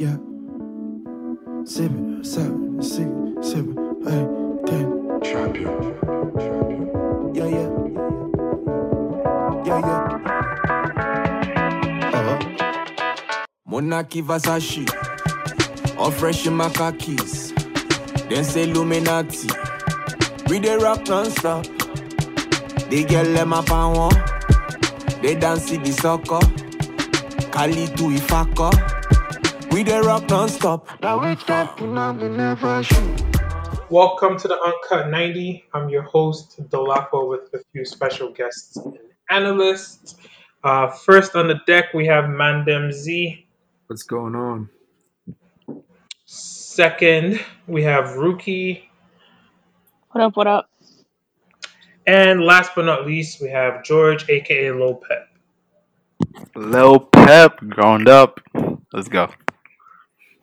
yeah. Seven, seven, six, seven, eight, ten. Champion. Yeah, yeah. Yeah, yeah. Uh-huh. Monarchy Versace. All fresh in my khakis. Then say Illuminati. We dey rock non-stop. They get them up and one. They dance to the soccer. Kali to Ifako. We dey rock non-stop. Now we stop, now we never shoot. Welcome to the Uncut 90. I'm your host, Dolapo, with a few special guests and analysts. Uh, first on the deck, we have Mandem Z. What's going on? Second, we have Rookie. What up? What up? And last but not least, we have George, aka Lopez. Lil Pep, ground up. Let's go.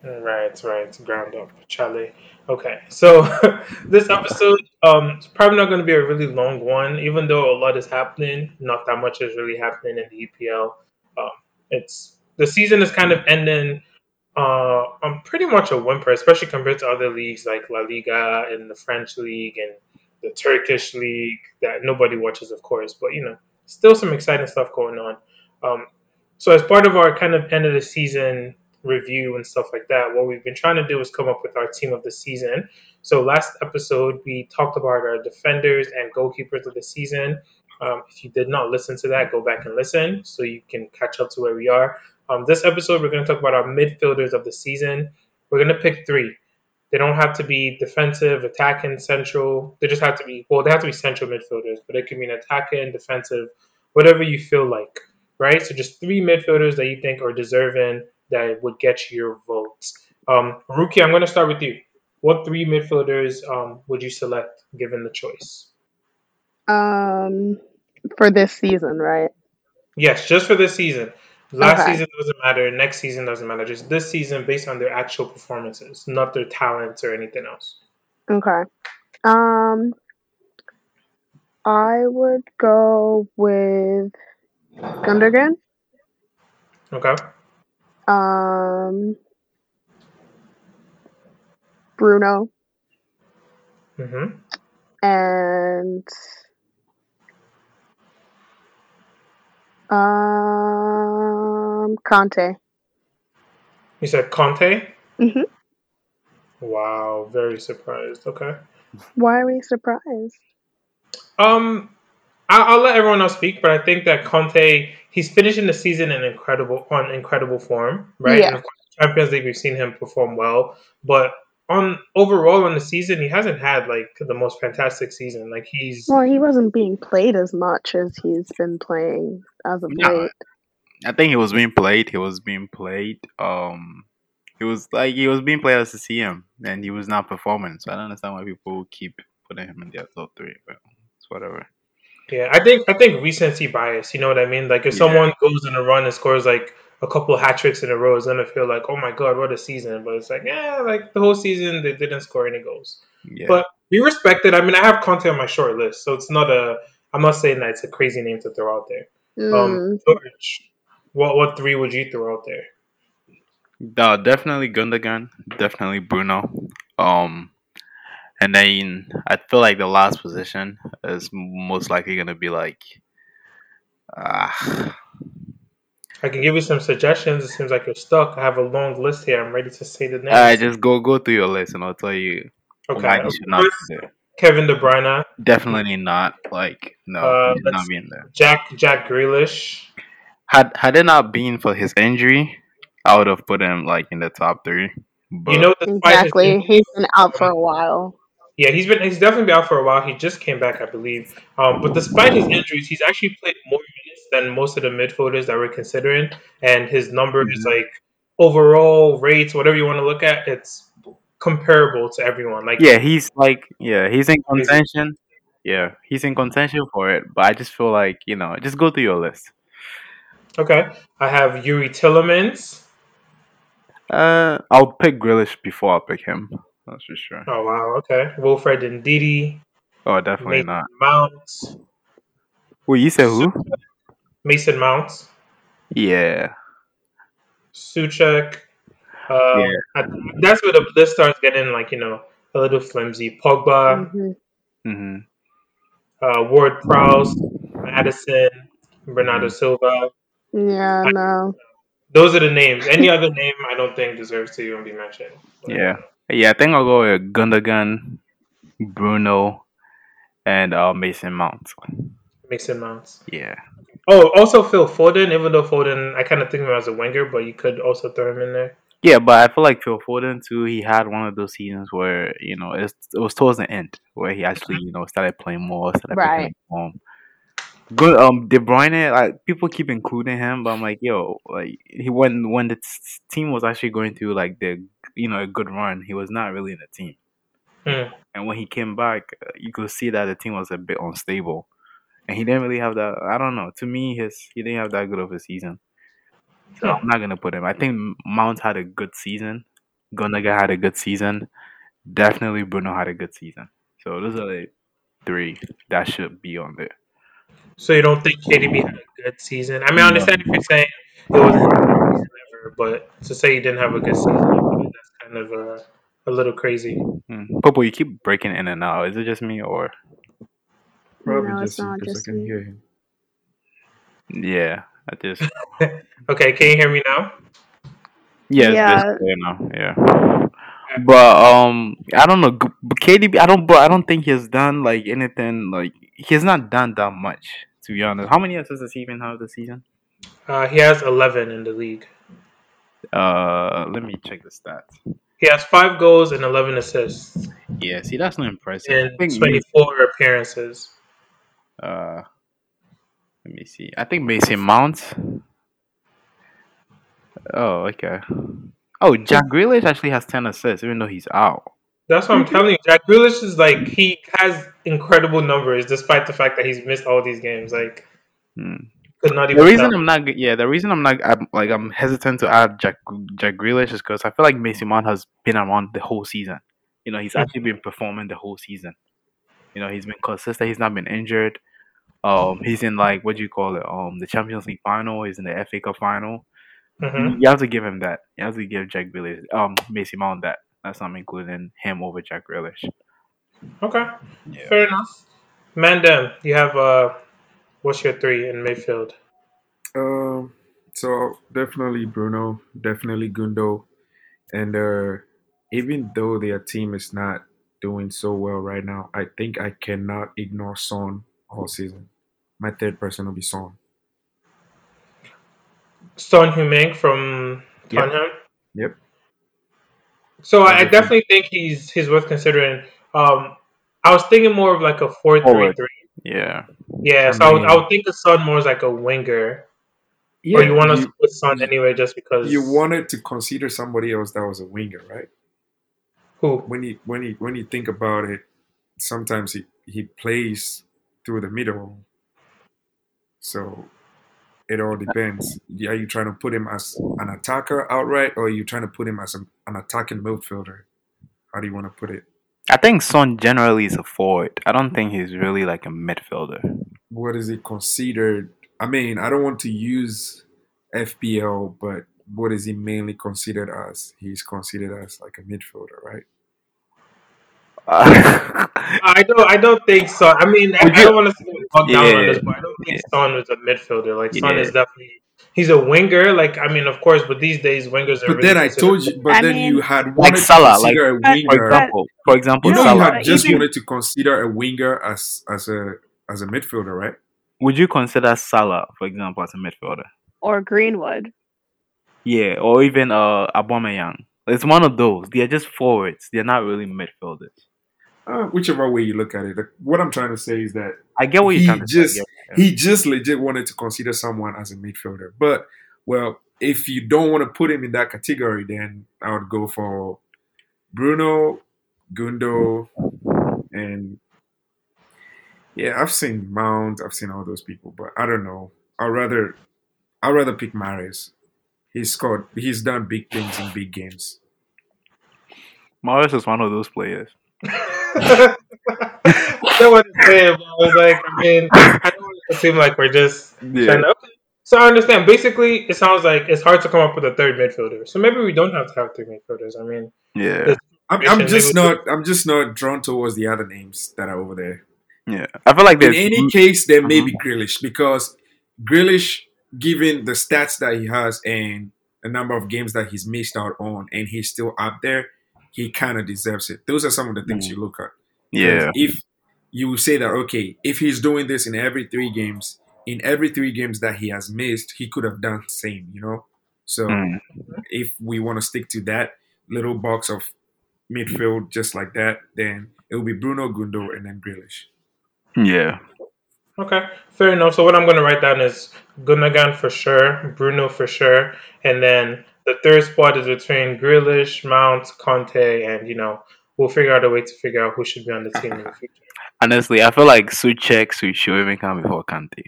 Right, right, ground up, Charlie. Okay, so this episode, um, it's probably not going to be a really long one, even though a lot is happening. Not that much is really happening in the EPL. Um, it's the season is kind of ending uh, on pretty much a whimper, especially compared to other leagues like La Liga and the French league and the Turkish league that nobody watches, of course. But you know, still some exciting stuff going on. Um, so as part of our kind of end of the season review and stuff like that, what we've been trying to do is come up with our team of the season. So last episode we talked about our defenders and goalkeepers of the season. Um, if you did not listen to that, go back and listen so you can catch up to where we are. Um, this episode we're going to talk about our midfielders of the season. We're going to pick three. They don't have to be defensive, attacking, central. They just have to be well. They have to be central midfielders, but it can mean attacking, defensive, whatever you feel like right? So just three midfielders that you think are deserving that would get your votes. Um, Rookie, I'm going to start with you. What three midfielders um, would you select given the choice? Um, for this season, right? Yes, just for this season. Last Okay. season doesn't matter. Next season doesn't matter. Just this season, based on their actual performances, not their talents or anything else. Okay. Um, I would go with Gundogan. Okay. Um, Bruno Mm-hmm. and um Kante. You said Kante. hmm Wow, very surprised. Okay. Why are we surprised? Um, I'll, I'll let everyone else speak, but I think that Kante he's finishing the season in incredible on incredible form, right? Yeah. And of course, Champions League we've seen him perform well, but on overall on the season he hasn't had like the most fantastic season. Like he's Well, he wasn't being played as much as he's been playing as of No. late. I think he was being played. He was being played. Um, he was like he was being played as a CM, and he was not performing. So I don't understand why people keep putting him in their top three. But it's whatever. Yeah. I think I think recency bias. You know what I mean? Like if Yeah. someone goes in a run and scores like a couple of hat tricks in a row, it's gonna feel like oh my god, what a season. But it's like yeah, like the whole season they didn't score any goals. Yeah. But we respect it. I mean, I have Kante on my short list, so it's not a. I'm not saying that it's a crazy name to throw out there. Um, Mm, George, what what three would you throw out there? No, definitely Gundogan, definitely Bruno. Um, and then I feel like the last position is most likely gonna be like, ah, I can give you some suggestions. It seems like you're stuck. I have a long list here. I'm ready to say the names. uh, just go go through your list and I'll tell you okay. why he should not First, be there. Kevin De Bruyne, Definitely not. Like no, Uh, he's not being there. Jack Jack Grealish. Had had it not been for his injury, I would have put him like in the top three. But You know, exactly. He's been out for a while. Yeah, he's been he's definitely been out for a while. He just came back, I believe. Um, but despite his injuries, he's actually played more minutes than most of the midfielders that we're considering, and his numbers Mhm. like overall rates, whatever you want to look at, it's comparable to everyone. Like yeah, he's like yeah, he's in contention. Yeah, he's in contention for it. But I just feel like you know, just go through your list. Okay. I have Youri Tielemans. Uh, I'll pick Grealish before I pick him. That's for sure. Oh wow, okay. Wilfred Ndidi, Oh, definitely Mason not. Mount, Wait, you said who? Mason Mount, Yeah. Soucek. Um, Yeah. I- that's where the list starts getting like you know a little flimsy. Pogba, Mhm. hmm uh, Ward Prowse, Maddison, Bernardo Silva. Yeah, no. Those are the names. Any other name I don't think deserves to even be mentioned. Yeah. Yeah, I think I'll go with Gundogan, Bruno, and uh, Mason Mount. Mason Mounts. Yeah. Oh, also Phil Foden. Even though Foden, I kind of think of him as a winger, but you could also throw him in there. Yeah, but I feel like Phil Foden too. He had one of those seasons where you know it's, it was towards the end where he actually you know started playing more, started Right. picking up form. Good. Um, De Bruyne, like people keep including him, but I'm like, yo, like he when when the t- team was actually going through like the you know a good run, he was not really in the team. Hmm. And when he came back, uh, you could see that the team was a bit unstable, and he didn't really have that. I don't know. To me, his he didn't have that good of a season. So I'm not gonna put him. I think Mount had a good season. Gundogan had a good season. Definitely Bruno had a good season. So those are the three that should be on there. So you don't think KDB had a good season? I mean, I No. understand if you're saying it wasn't his best season ever, but to say he didn't have a good season, I feel like that's kind of uh, a little crazy. Hmm. Popo, you keep breaking in and out. Is it just me or? Probably No, just it's not because just I can me. hear him. Yeah, I just Okay, can you hear me now? yeah, Yeah. it's now. Yeah, but um, I don't know. But KDB, I don't, but I don't think he's done like anything. Like he's not done that much, to be honest. How many assists does he even have this season? Uh, he has 11 in the league. Uh, let me check the stats. He has five goals and 11 assists Yeah, see, that's not impressive. Think 24 appearances. Uh, let me see. I think Mason Mount. Oh, okay. Oh, Jack Grealish actually has ten assists, even though he's out. That's what I'm telling you. Jack Grealish is like he has incredible numbers despite the fact that he's missed all these games. Like Hmm. could not The reason tell. I'm not, yeah, the reason I'm not, I'm, like, I'm hesitant to add Jack Jack Grealish is because I feel like Mason Mount has been around the whole season. You know, he's actually been performing the whole season. You know, he's been consistent. He's not been injured. Um, he's in like what do you call it? Um, the Champions League final. He's in the FA Cup final. Mhm. You have to give him that. You have to give Jack Grealish, um, Macy Mount that. That's not including him over Jack Grealish. Okay, Yeah. fair enough. Mandem, you have uh, what's your three in midfield? Um, so definitely Bruno, definitely Gundo, and uh, even though their team is not doing so well right now, I think I cannot ignore Son all season. My third person will be Son. Son Heung-min from Yep. Tottenham. Yep. So I, I definitely think he's he's worth considering. Um, I was thinking more of like a four three Yeah. Yeah, I so I would, I would think of Son more as like a winger, Yeah, or you want you, to put Son anyway just because you wanted to consider somebody else that was a winger, right? who? When you when you when you think about it, sometimes he, he plays through the middle. So it all depends. Are you trying to put him as an attacker outright, or are you trying to put him as a, an attacking midfielder? How do you want to put it? I think Son generally is a forward. I don't think he's really like a midfielder. What is he considered? I mean, I don't want to use FPL, but what is he mainly considered as? He's considered as like a midfielder, right? I don't. I don't think so. I mean, I, I don't want to get bogged down on Yeah. this, but I don't think Son was a midfielder. Like Son Yeah. is definitely he's a winger. Like I mean, of course, but these days wingers are. But really then I told you, but I then mean- you had Like Salah, to consider a winger. For example, for example, you know, you Salah. had just even- wanted to consider a winger as as a as a midfielder, right? Would you consider Salah, for example, as a midfielder? Or Greenwood. Yeah, or even uh Aubameyang. It's one of those. They're just forwards. They're not really midfielders. Uh, whichever way you look at it, what I'm trying to say is that I get what you're He just- say. Get- he just legit wanted to consider someone as a midfielder. But well, if you don't want to put him in that category, then I would go for Bruno, Gundo, and yeah, I've seen Mount, I've seen all those people, but I don't know. I'd rather I'd rather pick Mahrez. He's scored. He's done big things in big games. Mahrez is one of those players. I don't want to say it, but I was like, I mean, I don't want it to seem like we're just Yeah. trying to. Okay. So I understand. Basically, it sounds like it's hard to come up with a third midfielder. So maybe we don't have to have three midfielders. I mean, Yeah, I'm, I'm just not. I'm just not drawn towards the other names that are over there. yeah. I feel like In any case, there may be mm-hmm. Grealish because Grealish, given the stats that he has and the number of games that he's missed out on, and he's still up there, he kind of deserves it. Those are some of the things Mhm. you look at. yeah, If you say that, okay, if he's doing this in every three games, in every three games that he has missed, he could have done the same, you know? So Mm. if we want to stick to that little box of midfield just like that, then it will be Bruno Gundo and then Grealish. yeah, okay, fair enough. So what I'm going to write down is Gundogan for sure, Bruno for sure, and then the third spot is between Grealish, Mount, Kante, and you know we'll figure out a way to figure out who should be on the team in the future. Honestly, I feel like Soucek should even come before Kante.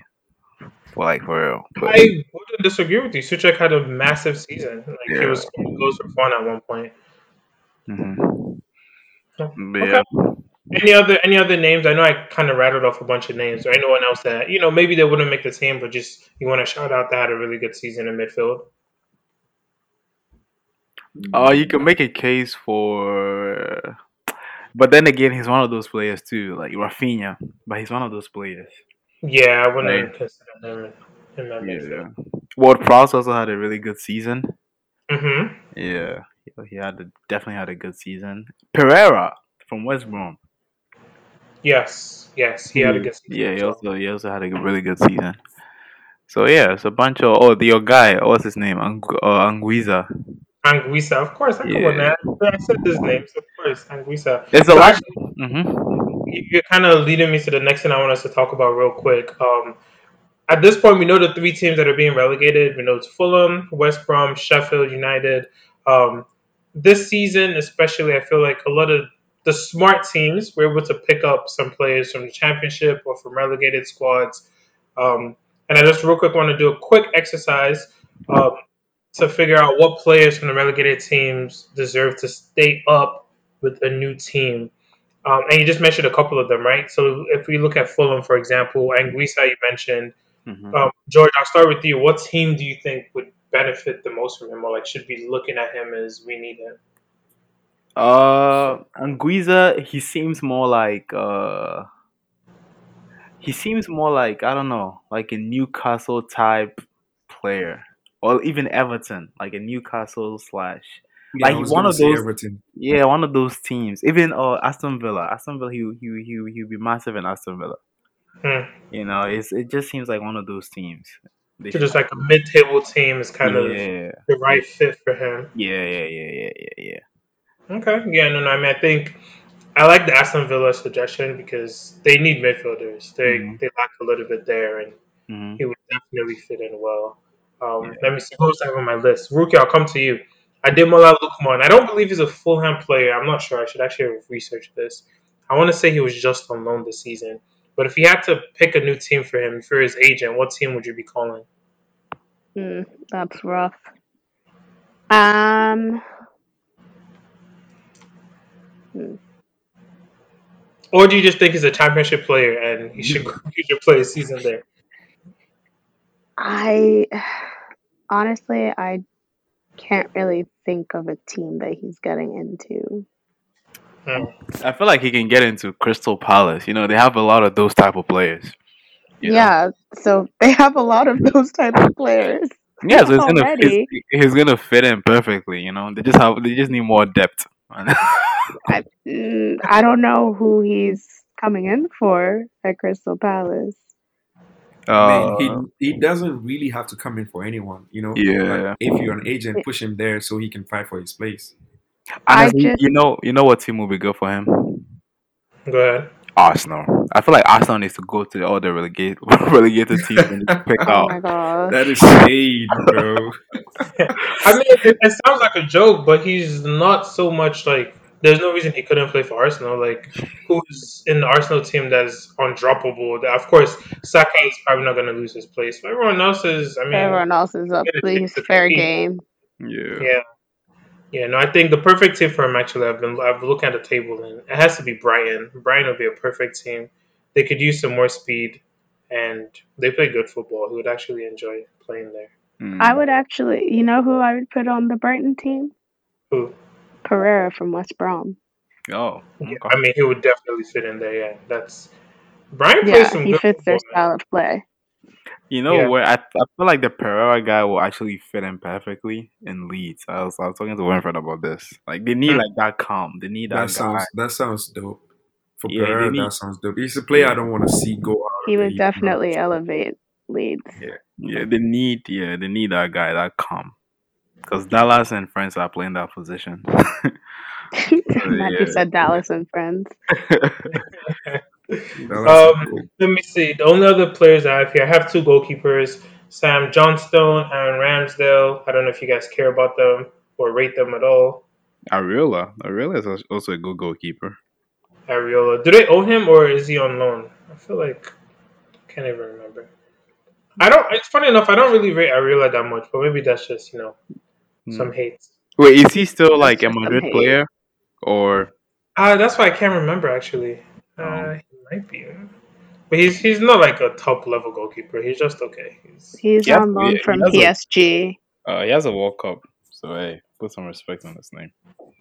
For like for real. But, I wouldn't disagree with you. Soucek had a massive season. Like he was goals for fun at one point. mhm. Okay. yeah. Any other any other names? I know I kind of rattled off a bunch of names. Or anyone else that you know maybe they wouldn't make the team, but just you want to shout out that had a really good season in midfield. Uh, you can make a case for, but then again, he's one of those players too, like Raphinha. But he's one of those players. Yeah, I wouldn't Right. consider him in that. Yeah. Ward Prowse also had a really good season. Mm-hmm. Yeah, he- he had a, definitely had a good season. Pereira from West Brom. Yes, yes, he had a good season. Yeah, he also he also had a really good season. So yeah, it's a bunch of oh the your guy, what's his name? Angu- uh, Anguissa. Anguissa, of course. I Yeah. I said his name, so of course, Anguissa. It's a lot. actually, hmm you're kind of leading me to the next thing I want us to talk about real quick. Um, at this point, we know the three teams that are being relegated. We know it's Fulham, West Brom, Sheffield United. Um, this season, especially, I feel like a lot of the smart teams were able to pick up some players from the Championship or from relegated squads. Um, and I just real quick want to do a quick exercise um, to figure out what players from the relegated teams deserve to stay up with a new team. Um, and you just mentioned a couple of them, right? So if we look at Fulham, for example, and Anguissa you mentioned. hmm Um, George, I'll start with you. What team do you think would benefit the most from him, or like should be looking at him as we need him? Uh, Anguissa, he seems more like uh, he seems more like I don't know, like a Newcastle type player, or even Everton, like a Newcastle slash Yeah, Like, one of those- Everton. yeah, one of those teams. Even uh, Aston Villa, Aston Villa, he he he he would be massive in Aston Villa. Hmm. You know, it's it just seems like one of those teams. They So just like a mid-table team is kind of yeah, the right fit for him. yeah, yeah, yeah, yeah, yeah, yeah. Okay, yeah, no, no. I mean, I think I like the Aston Villa suggestion because they need midfielders. They Mhm. they lack a little bit there, and hmm he would definitely fit in well. Um, Yeah. Let me see who else I have on my list. Rookie, I'll come to you. Ademola Lookman. I don't believe he's a Fulham player. I'm not sure. I should actually research this. I want to say he was just on loan this season. But if you had to pick a new team for him, if you're his agent, what team would you be calling? Hmm, that's rough. Um, Or do you just think he's a championship player and he should he should play a season there? I honestly, I can't really think of a team that he's getting into. I feel like he can get into Crystal Palace. You know, they have a lot of those type of players. you know? Yeah, so they have a lot of those type of players. Yeah, so it's gonna he's gonna fit in perfectly. You know, they just have they just need more depth. I, mm, I don't know who he's coming in for at Crystal Palace. Uh, Man, he he doesn't really have to come in for anyone, you know. Yeah. Like, if you're an agent, push him there so he can fight for his place. I honestly, just- you know, you know what team will be good for him? Go ahead. Arsenal. I feel like Arsenal needs to go to all the relegate relegated teams and just pick Oh out. my god. That is shade, bro. I mean, it, it sounds like a joke, but he's not so much like. There's no reason he couldn't play for Arsenal. Like, who's in the Arsenal team that's undroppable? Of course, Saka is probably not going to lose his place. But everyone else is. I mean, Everyone else is up. Please, it's fair team. game. Yeah. yeah, yeah. No, I think the perfect team for him. Actually, I've been I've looked at the table, and it has to be Brighton. Brighton would be a perfect team. They could use some more speed, and they play good football. He would actually enjoy playing there. Mm. I would actually, you know who I would put on the Brighton team? Who? Pereira from West Brom. Oh, Yeah, okay. I mean, he would definitely fit in there. Yeah, that's Brian plays Yeah, some he good fits their man. style of play. You know Yeah. where I, I feel like the Pereira guy will actually fit in perfectly in Leeds. I was I was talking to Winfred about this. Like they need like that calm. They need that, That guy. sounds that sounds dope. For Yeah, Pereira, need- that sounds dope. He's a player I don't want to see go out. He would definitely elevate Leeds. Yeah, Yeah, they need yeah they need that guy that calm. Because Dallas and friends are playing that position. Matthew yeah. said Dallas and friends. That Um, cool. Let me see. The only other players I have here, I have two goalkeepers: Sam Johnstone and Ramsdale. I don't know if you guys care about them or rate them at all. Areola, Areola is also a good goalkeeper. Areola. Do they own him or is he on loan? I feel like I can't even remember. I don't. It's funny enough. I don't really rate Areola that much, but maybe that's just you know. Some hate. Wait, is he still like a just Madrid player, or Uh, that's why I can't remember actually. Uh, Oh. he might be, but he's he's not like a top level goalkeeper. He's just okay. He's, He's He has- on loan from he has a- PSG. uh, he has a World Cup? So hey, put some respect on his name.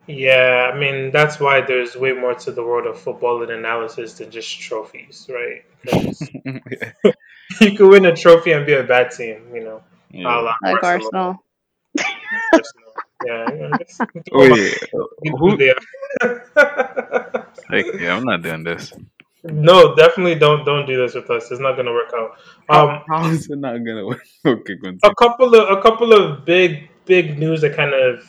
yeah, I mean that's why there's way more to the world of football and analysis than just trophies, right? you could win a trophy and be a bad team, you know. a yeah. la Like Barcelona. Arsenal. Yeah, you know, just- Wait, who? who they are. Like, yeah, I'm not doing this. no, definitely don't don't do this with us. It's not gonna work out. Um, How is it not gonna work? Okay, continue. a couple of a couple of big big news that kind of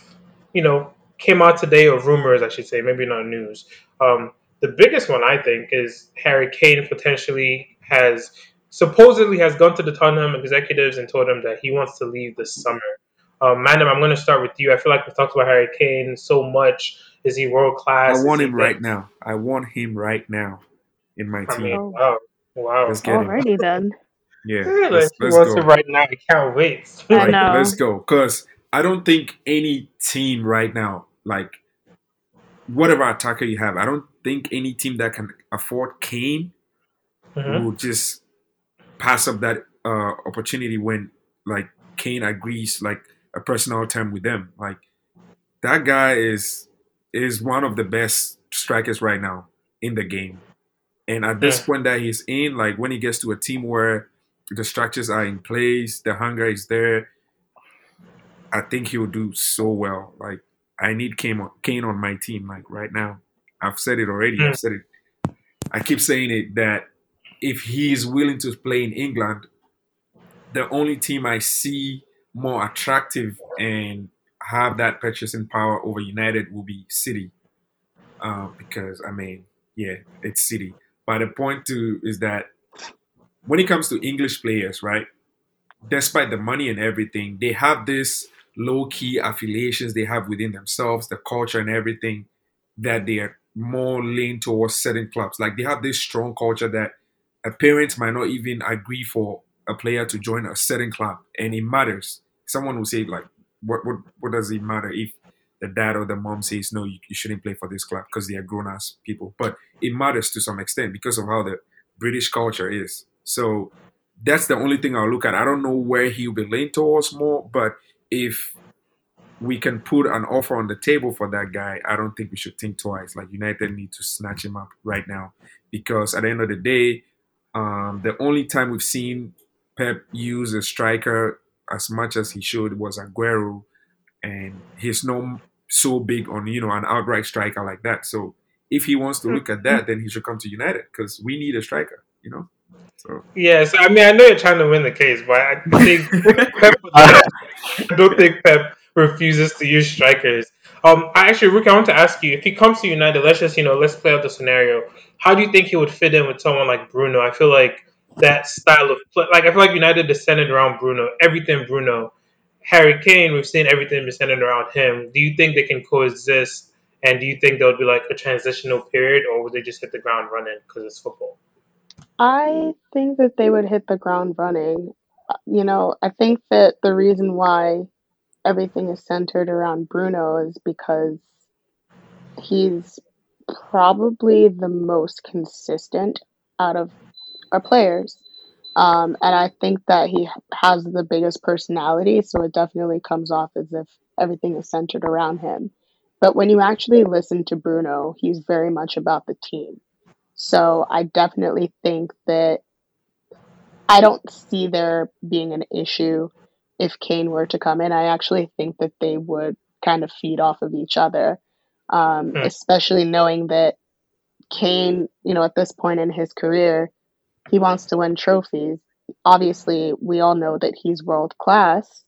you know came out today or rumors I should say maybe not news um, the biggest one I think is Harry Kane potentially has supposedly has gone to the Tottenham executives and told them that he wants to leave this summer um, Madam I'm going to start with you I feel like we've talked about Harry Kane so much is he world class I want he him the- right now. I want him right now in my I team. mean Oh. wow wow Let's get him. Already then. Yeah, Yeah, like, let's, he let's wants go. it right now I can't wait I Right, know. Let's go. Because I don't think any team right now, like whatever attacker you have, I don't think any team that can afford Kane Mhm. will just pass up that uh, opportunity when like Kane agrees like a personal term with them. Like that guy is is one of the best strikers right now in the game. And at this Yeah. point that he's in, like when he gets to a team where the structures are in place, the hunger is there, I think he will do so well. Like I need Kane on, Kane on my team, like right now. I've said it already. Mm. I've said it. I keep saying it that if he is willing to play in England, the only team I see more attractive and have that purchasing power over United will be City. Uh, because I mean, yeah, it's City. But the point too is that when it comes to English players, right? Despite the money and everything, they have this low key affiliations they have within themselves, the culture and everything that they are more lean towards certain clubs. Like they have this strong culture that a parent might not even agree for a player to join a certain club, and it matters. Someone will say like, "What what what does it matter if the dad or the mom says no, you, you shouldn't play for this club because they are grown ass people?" But it matters to some extent because of how the British culture is. So that's the only thing I'll look at. I don't know where he'll be leaning towards more, but if we can put an offer on the table for that guy, I don't think we should think twice. Like United need to snatch him up right now because at the end of the day, um, the only time we've seen Pep use a striker as much as he should was Aguero, and he's not so big on you know an outright striker like that. So if he wants to look at that, then he should come to United because we need a striker. You know, so Yes, I mean I know you're trying to win the case, but I think Pep, I don't think Pep refuses to use strikers. Um, I actually, Rick, I want to ask you if he comes to United. Let's just you know, let's play out the scenario. How do you think he would fit in with someone like Bruno? I feel like that style of play, like I feel like United is centered around Bruno. Everything Bruno. Harry Kane, we've seen everything be centered around him. Do you think they can coexist? And do you think there would be like a transitional period, or would they just hit the ground running because it's football? I think that they would hit the ground running. You know, I think that the reason why everything is centered around Bruno is because he's probably the most consistent out of our players. Um, and I think that he has the biggest personality, so it definitely comes off as if everything is centered around him. But when you actually listen to Bruno, he's very much about the team. So I definitely think that I don't see there being an issue if Kane were to come in. I actually think that they would kind of feed off of each other, um, Hmm. especially knowing that Kane, you know, at this point in his career, he wants to win trophies. Obviously, we all know that he's world class,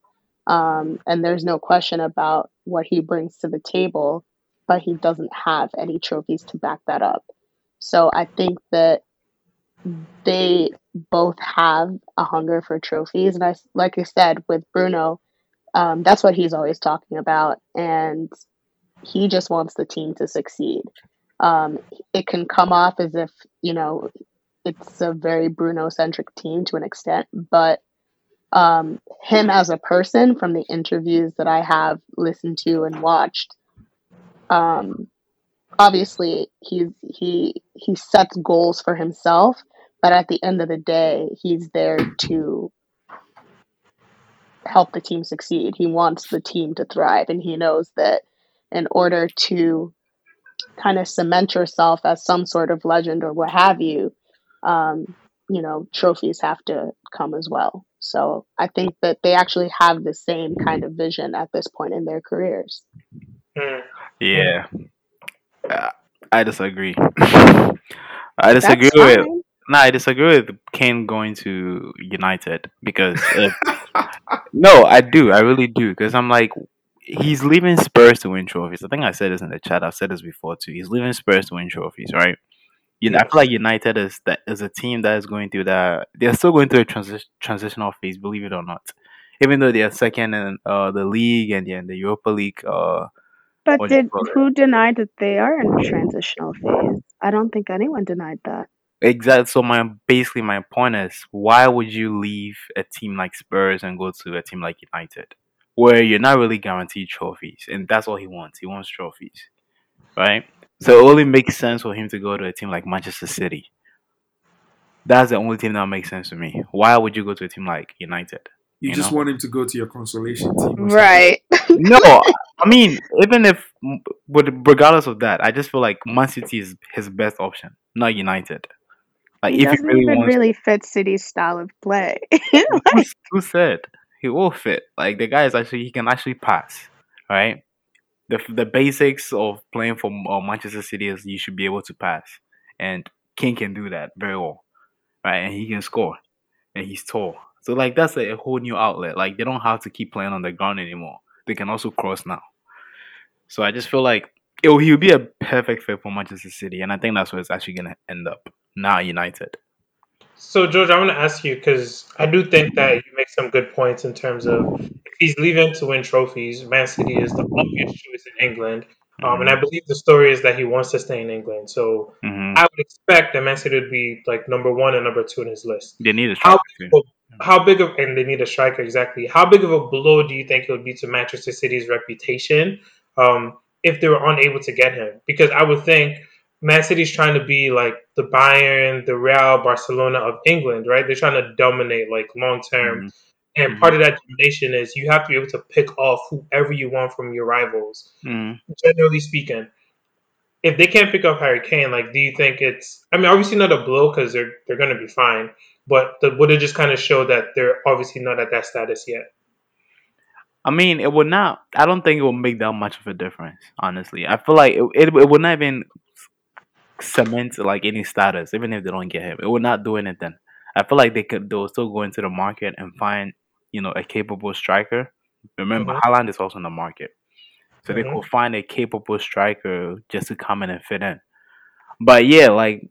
um, and there's no question about what he brings to the table, but he doesn't have any trophies to back that up. So I think that they both have a hunger for trophies, and I, like I said, with Bruno, um, that's what he's always talking about, and he just wants the team to succeed. Um, it can come off as if you know it's a very Bruno centric team to an extent, but um, him as a person, from the interviews that I have listened to and watched, um, obviously he's he he sets goals for himself, but at the end of the day, he's there to help the team succeed. He wants the team to thrive, and he knows that in order to kind of cement yourself as some sort of legend or what have you, um, you know, trophies have to come as well. So I think that they actually have the same kind of vision at this point in their careers. Hmm. Yeah, Uh, I disagree. I disagree That's with. fine. No, I disagree with Kane going to United because if, no, I do, I really do, because I'm like, he's leaving Spurs to win trophies. I think I said this in the chat. I've said this before too. He's leaving Spurs to win trophies, right? You know, I feel like United is that is a team that is going through that. They're still going through a transi- transitional phase, believe it or not. Even though they are second in uh, the league and they're in the Europa League, uh, But What do you did who denied that they are in a transitional phase? I don't think anyone denied that. Exactly. So my basically my point is, why would you leave a team like Spurs and go to a team like United, where you're not really guaranteed trophies, and that's all he wants. He wants trophies, right? So it only makes sense for him to go to a team like Manchester City. That's the only team that makes sense to me. Why would you go to a team like United? You, You just know? want him to go to your consolation team. or. Right. No, I mean, even if, but regardless of that, I just feel like Man City is his best option, not United. Like he if he doesn't really even wants really fit City's style of play. who, who said he will fit? Like the guy is actually he can actually pass, right? The the basics of playing for uh, Manchester City is you should be able to pass, and King can do that very well, right? And he can score, and he's tall. So like that's a, whole new outlet. Like they don't have to keep playing on the ground anymore. They can also cross now. So I just feel like it, he'll be a perfect fit for Manchester City, and I think that's where it's actually gonna end up. Not United. So, George, I want to ask you because I do think that you make some good points in terms of if he's leaving to win trophies, Man City is the obvious choice in England. Um, and I believe the story is that he wants to stay in England. So hmm I would expect that Man City would be like number one and number two in his list. They need a How striker too. how big of and they need a striker exactly. How big of a blow do you think it would be to Manchester City's reputation um, if they were unable to get him? Because I would think Man City's trying to be like the Bayern, the Real Barcelona of England, right? They're trying to dominate like long term. Mhm. And Mhm. part of that domination is you have to be able to pick off whoever you want from your rivals Mhm. generally speaking, if they can't pick up Harry Kane, like, do you think it's? I mean, obviously not a blow because they're they're going to be fine, but the, would it just kind of show that they're obviously not at that status yet? I mean, it would not. I don't think it will make that much of a difference. Honestly, I feel like it. It, it would not even cement like any status, even if they don't get him. It would not do anything. I feel like they could. They will still go into the market and find, you know, a capable striker. Remember, Mhm. Haaland is also in the market, so they Mhm. could find a capable striker just to come in and fit in. But yeah, like.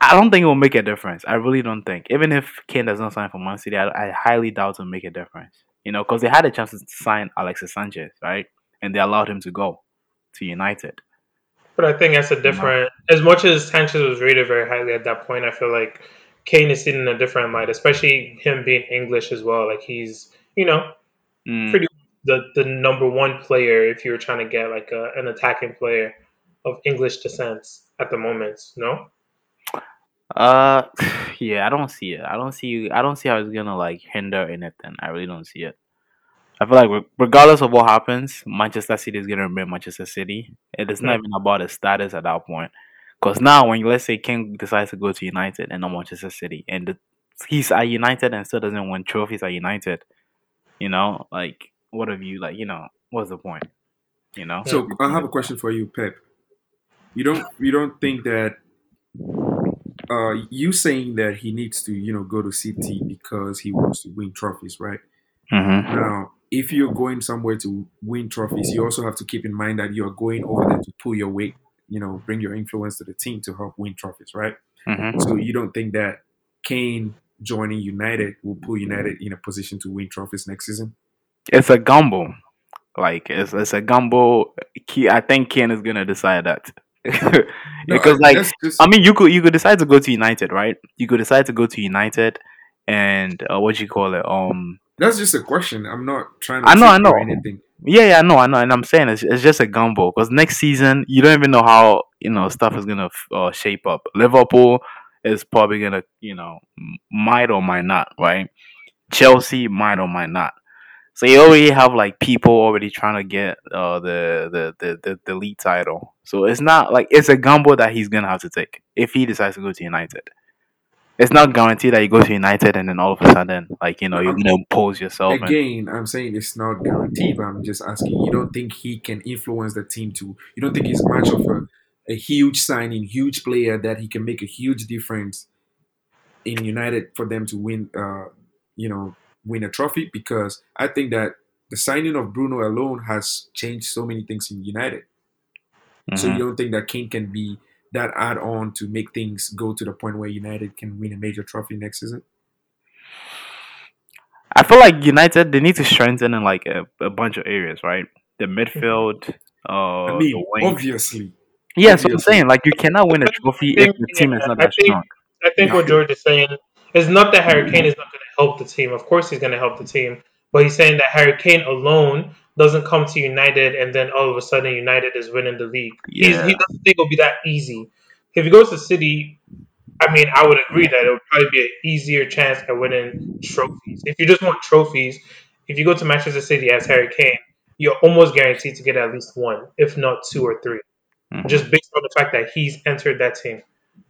I don't think it will make a difference. I really don't think. Even if Kane does not sign for Man City, I, I highly doubt it will make a difference. You know, because they had a chance to sign Alexis Sanchez, right? And they allowed him to go to United. But I think that's a different. As much as Sanchez was rated very highly at that point, I feel like Kane is seen in a different light, especially him being English as well. Like he's, you know, Mm, pretty the the number one player if you were trying to get like a, an attacking player of English descent at the moment. No. Uh, yeah, I don't see it. I don't see. I don't see how it's gonna like hinder anything. I really don't see it. I feel like regardless of what happens, Manchester City is gonna remain Manchester City. It is not even about the status at that point. Because now, when let's say King decides to go to United and not Manchester City, and the, he's at United and still doesn't win trophies at United, you know, like what have you like? You know, what's the point? You know. So I have a question for you, Pep. You don't you don't think that uh you saying that he needs to you know go to City because he wants to win trophies, right? Mm-hmm. Now, if you're going somewhere to win trophies, you also have to keep in mind that you're going over there to pull your weight, you know, bring your influence to the team to help win trophies, right? Mm-hmm. So you don't think that Kane joining United will put United in a position to win trophies next season? It's a gamble. Like it's it's a gamble. Key, I think Kane is gonna decide that. No, because I- like just I mean, you could you could decide to go to United, right? You could decide to go to United, and uh, what you call it? Um, that's just a question. I'm not trying to I know, I know. anything. yeah, yeah, I know, I know, and I'm saying it's, it's just a gamble because next season you don't even know how you know stuff is gonna uh, shape up. Liverpool is probably gonna you know might or might not, right? Chelsea might or might not. So you already have like people already trying to get uh, the, the, the the the league title. So it's not like it's a gamble that he's gonna have to take if he decides to go to United. It's not guaranteed that you go to United and then all of a sudden, like you know, you're gonna impose yourself. And, Again, I'm saying it's not guaranteed, but I'm just asking. You don't think he can influence the team to? You don't think he's much of a, a huge signing, huge player that he can make a huge difference in United for them to win? Uh, you know, win a trophy because I think that the signing of Bruno alone has changed so many things in United. So Mhm. you don't think that Kane can be that add on to make things go to the point where United can win a major trophy next season? I feel like United they need to strengthen in like a, a bunch of areas, right? The midfield, uh, I mean, the wing. obviously. Yeah, so I'm saying like you cannot win a trophy if the team is not I that think- strong. I think what George is saying is not that Harry Kane is not going to help the team. Of course, he's going to help the team, but he's saying that Harry Kane alone doesn't come to United, and then all of a sudden United is winning the league. He's, Yeah. he doesn't think it'll be that easy. If he goes to City, I mean, I would agree that it would probably be an easier chance at winning trophies. If you just want trophies, if you go to Manchester City as Harry Kane, you're almost guaranteed to get at least one, if not two or three Mhm. just based on the fact that he's entered that team.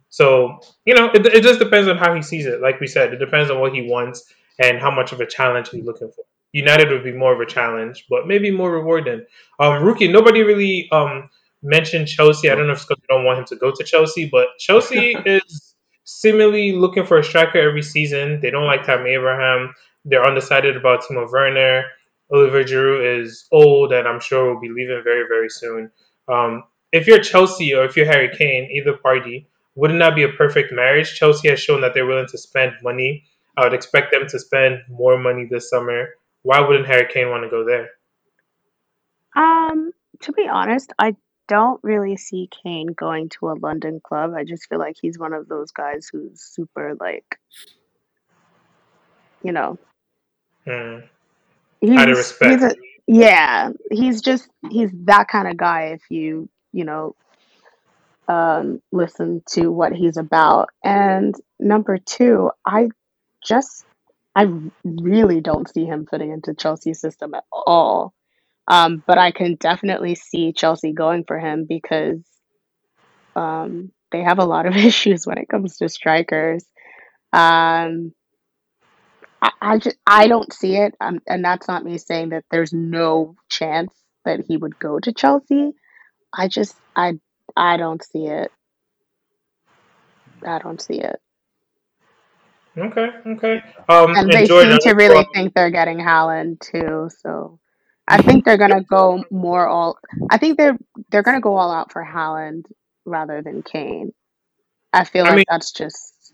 So, you know, it, it just depends on how he sees it. Like we said, it depends on what he wants and how much of a challenge he's looking for. United would be more of a challenge, but maybe more rewarding. Um, rookie, nobody really um, mentioned Chelsea. I don't know if it's because we don't want him to go to Chelsea, but Chelsea is seemingly looking for a striker every season. They don't like Tammy Abraham. They're undecided about Timo Werner. Oliver Giroud is old, and I'm sure will be leaving very, very soon. Um, if you're Chelsea or if you're Harry Kane, either party, wouldn't that be a perfect marriage? Chelsea has shown that they're willing to spend money. I would expect them to spend more money this summer. Why wouldn't Harry Kane want to go there? Um, to be honest, I don't really see Kane going to a London club. I just feel like he's one of those guys who's super like, you know, Hmm. Out of respect. he's a, yeah, he's just he's that kind of guy. If you you know, um, listen to what he's about. And number two, I just I really don't see him fitting into Chelsea's system at all. Um, but I can definitely see Chelsea going for him because um, they have a lot of issues when it comes to strikers. Um, I, I just I don't see it, um, and that's not me saying that there's no chance that he would go to Chelsea. I just I I don't see it. I don't see it. Okay, okay. Um, And they seem to really think they're getting Haaland too. So I think they're gonna go more all. I think they're they're gonna go all out for Haaland rather than Kane. I feel I like mean- that's just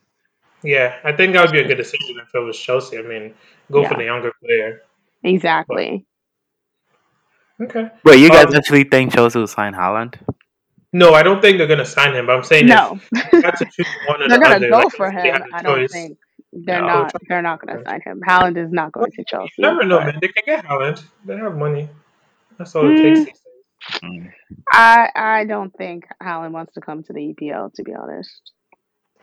yeah, I think that would be a good decision if it was Chelsea. I mean, go for the younger player. exactly. Okay. Wait, you guys Um, actually think Chelsea will sign Haaland? No, I don't think they're gonna sign him. But I'm saying No, if you had to choose one or they're the gonna other, go like, for him. I don't choice, think they're No. not. They're not gonna sign him. Haaland is not going to Chelsea. You never know, but man. They can get Haaland. They have money. That's all it Mm. takes. these days. Mm. I I don't think Haaland wants to come to the EPL. To be honest.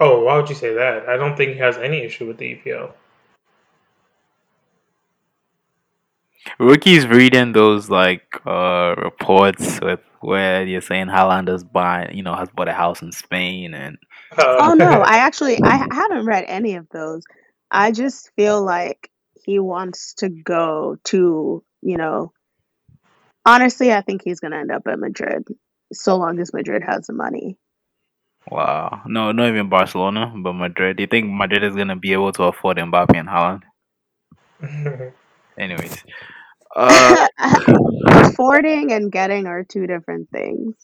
Oh, why would you say that? I don't think he has any issue with the EPL. Rookie's reading those like uh reports with where you're saying Haaland is buying, you know, has bought a house in Spain and Oh no, I actually I haven't read any of those. I just feel like he wants to go to, you know, honestly, I think he's going to end up at Madrid so long as Madrid has the money. wow, no, not even Barcelona, but Madrid. Do you think Madrid is gonna be able to afford Mbappe and Haaland? Anyways, uh, Affording and getting are two different things.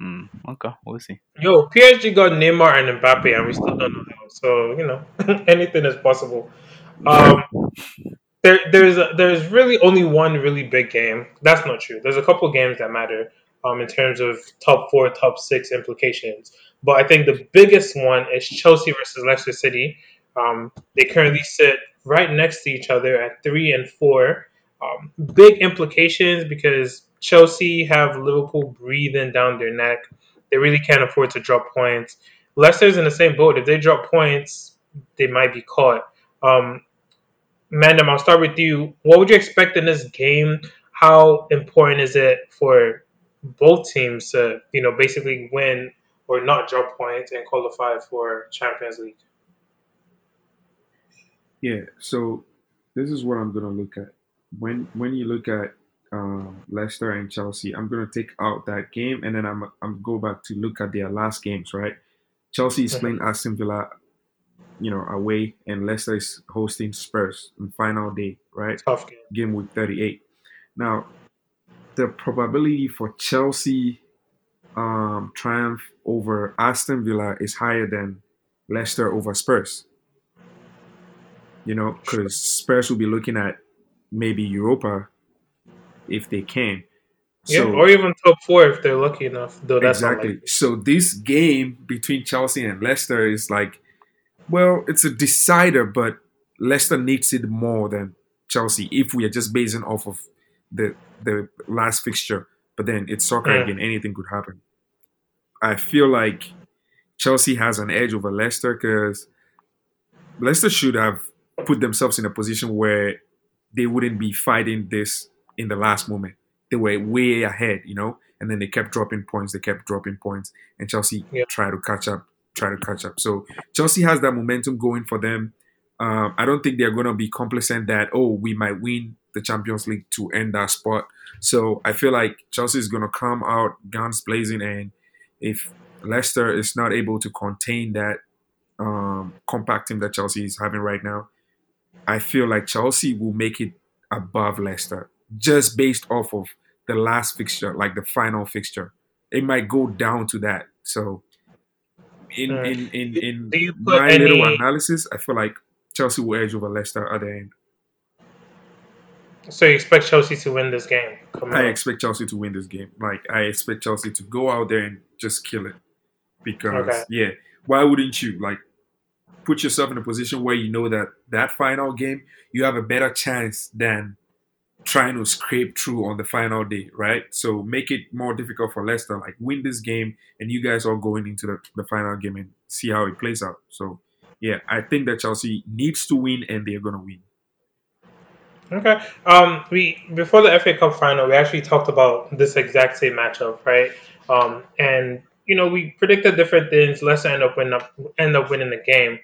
Mm, okay, we'll see. Yo, PSG got Neymar and Mbappe, and we still don't know how. So you know, anything is possible. Um, there, there's there's really only one really big game. That's not true. There's a couple games that matter um, in terms of top four, top six implications. But I think the biggest one is Chelsea versus Leicester City. Um, they currently sit right next to each other at three and four. Um, big implications because Chelsea have Liverpool breathing down their neck. They really can't afford to drop points. Leicester's in the same boat. If they drop points, they might be caught. Um, I'll start with you. What would you expect in this game? How important is it for both teams to, you know, basically win or not drop points and qualify for Champions League? Yeah, so this is what I'm gonna look at. When when you look at um, Leicester and Chelsea, I'm gonna take out that game and then I'm I'm go back to look at their last games, right? Chelsea is playing Aston Villa, you know, away, and Leicester is hosting Spurs on final day, right? Tough game. Game week 38. Now, the probability for Chelsea um, triumph over Aston Villa is higher than Leicester over Spurs. You know, because Spurs will be looking at maybe Europa if they can. Yeah, So or even top four if they're lucky enough. Though that's exactly. So this game between Chelsea and Leicester is like, well, it's a decider, but Leicester needs it more than Chelsea if we are just basing off of the the last fixture. But then it's soccer Mm. again; anything could happen. I feel like Chelsea has an edge over Leicester because Leicester should have put themselves in a position where they wouldn't be fighting this in the last moment. They were way ahead, you know, and then they kept dropping points. They kept dropping points, and Chelsea Yeah. tried to catch up, try to catch up. So Chelsea has that momentum going for them. Um, I don't think they're going to be complacent that oh we might win the Champions League to end that spot. So I feel like Chelsea is going to come out guns blazing, and if Leicester is not able to contain that um, compact team that Chelsea is having right now, I feel like Chelsea will make it above Leicester just based off of the last fixture, like the final fixture. It might go down to that. So, in Mm. in in in put my little analysis, I feel like Chelsea will edge over Leicester at the end. So you expect Chelsea to win this game? Come I on. expect Chelsea to win this game. Like I expect Chelsea to go out there and just kill it. Because Okay. yeah, why wouldn't you like put yourself in a position where you know that that final game you have a better chance than trying to scrape through on the final day, right? So make it more difficult for Leicester. Like win this game, and you guys are going into the, the final game and see how it plays out. So yeah, I think that Chelsea needs to win, and they're gonna win. Okay. Um, we before the FA Cup final, we actually talked about this exact same matchup, right? Um, and you know, we predicted different things. Leicester end up winning up end up winning the game.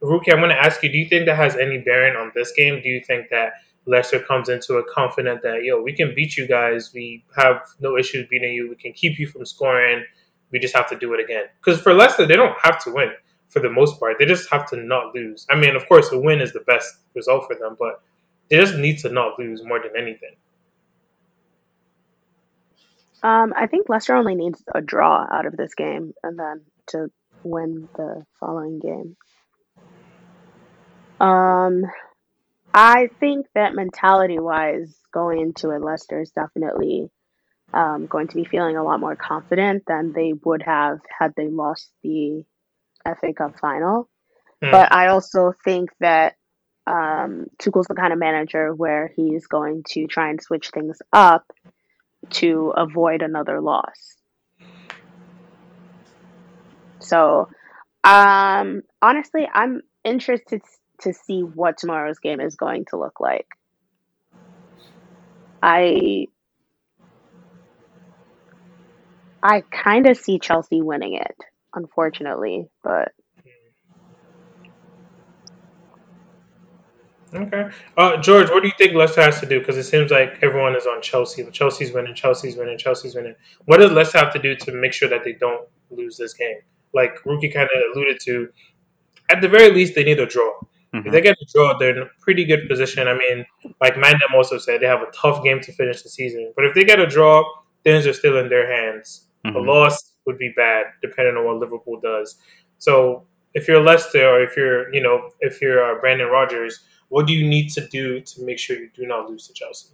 Rookie, I'm going to ask you: Do you think that has any bearing on this game? Do you think that Leicester comes into it confident that yo, we can beat you guys. We have no issues beating you. We can keep you from scoring. We just have to do it again. Because for Leicester, they don't have to win for the most part. They just have to not lose. I mean, of course, a win is the best result for them, but they just need to not lose more than anything. Um, I think Leicester only needs a draw out of this game and then to win the following game. Um, I think that mentality wise, going into it, Leicester is definitely um, going to be feeling a lot more confident than they would have had they lost the FA Cup final. Hmm. But I also think that um, Tuchel's the kind of manager where he's going to try and switch things up to avoid another loss. So Um, honestly, I'm interested to see what tomorrow's game is going to look like. I I kind of see Chelsea winning it, unfortunately, but Okay. Uh, George, what do you think Leicester has to do? Because it seems like everyone is on Chelsea. Chelsea's winning, Chelsea's winning, Chelsea's winning. What does Leicester have to do to make sure that they don't lose this game? Like Rookie kind of alluded to, at the very least, they need a draw. If Mhm. they get a draw, they're in a pretty good position. I mean, like Mandem also said, they have a tough game to finish the season. But if they get a draw, things are still in their hands. A Mhm. loss would be bad, depending on what Liverpool does. So if you're Leicester, or if you're, you know, if you're uh, Brendan Rodgers, what do you need to do to make sure you do not lose to Chelsea?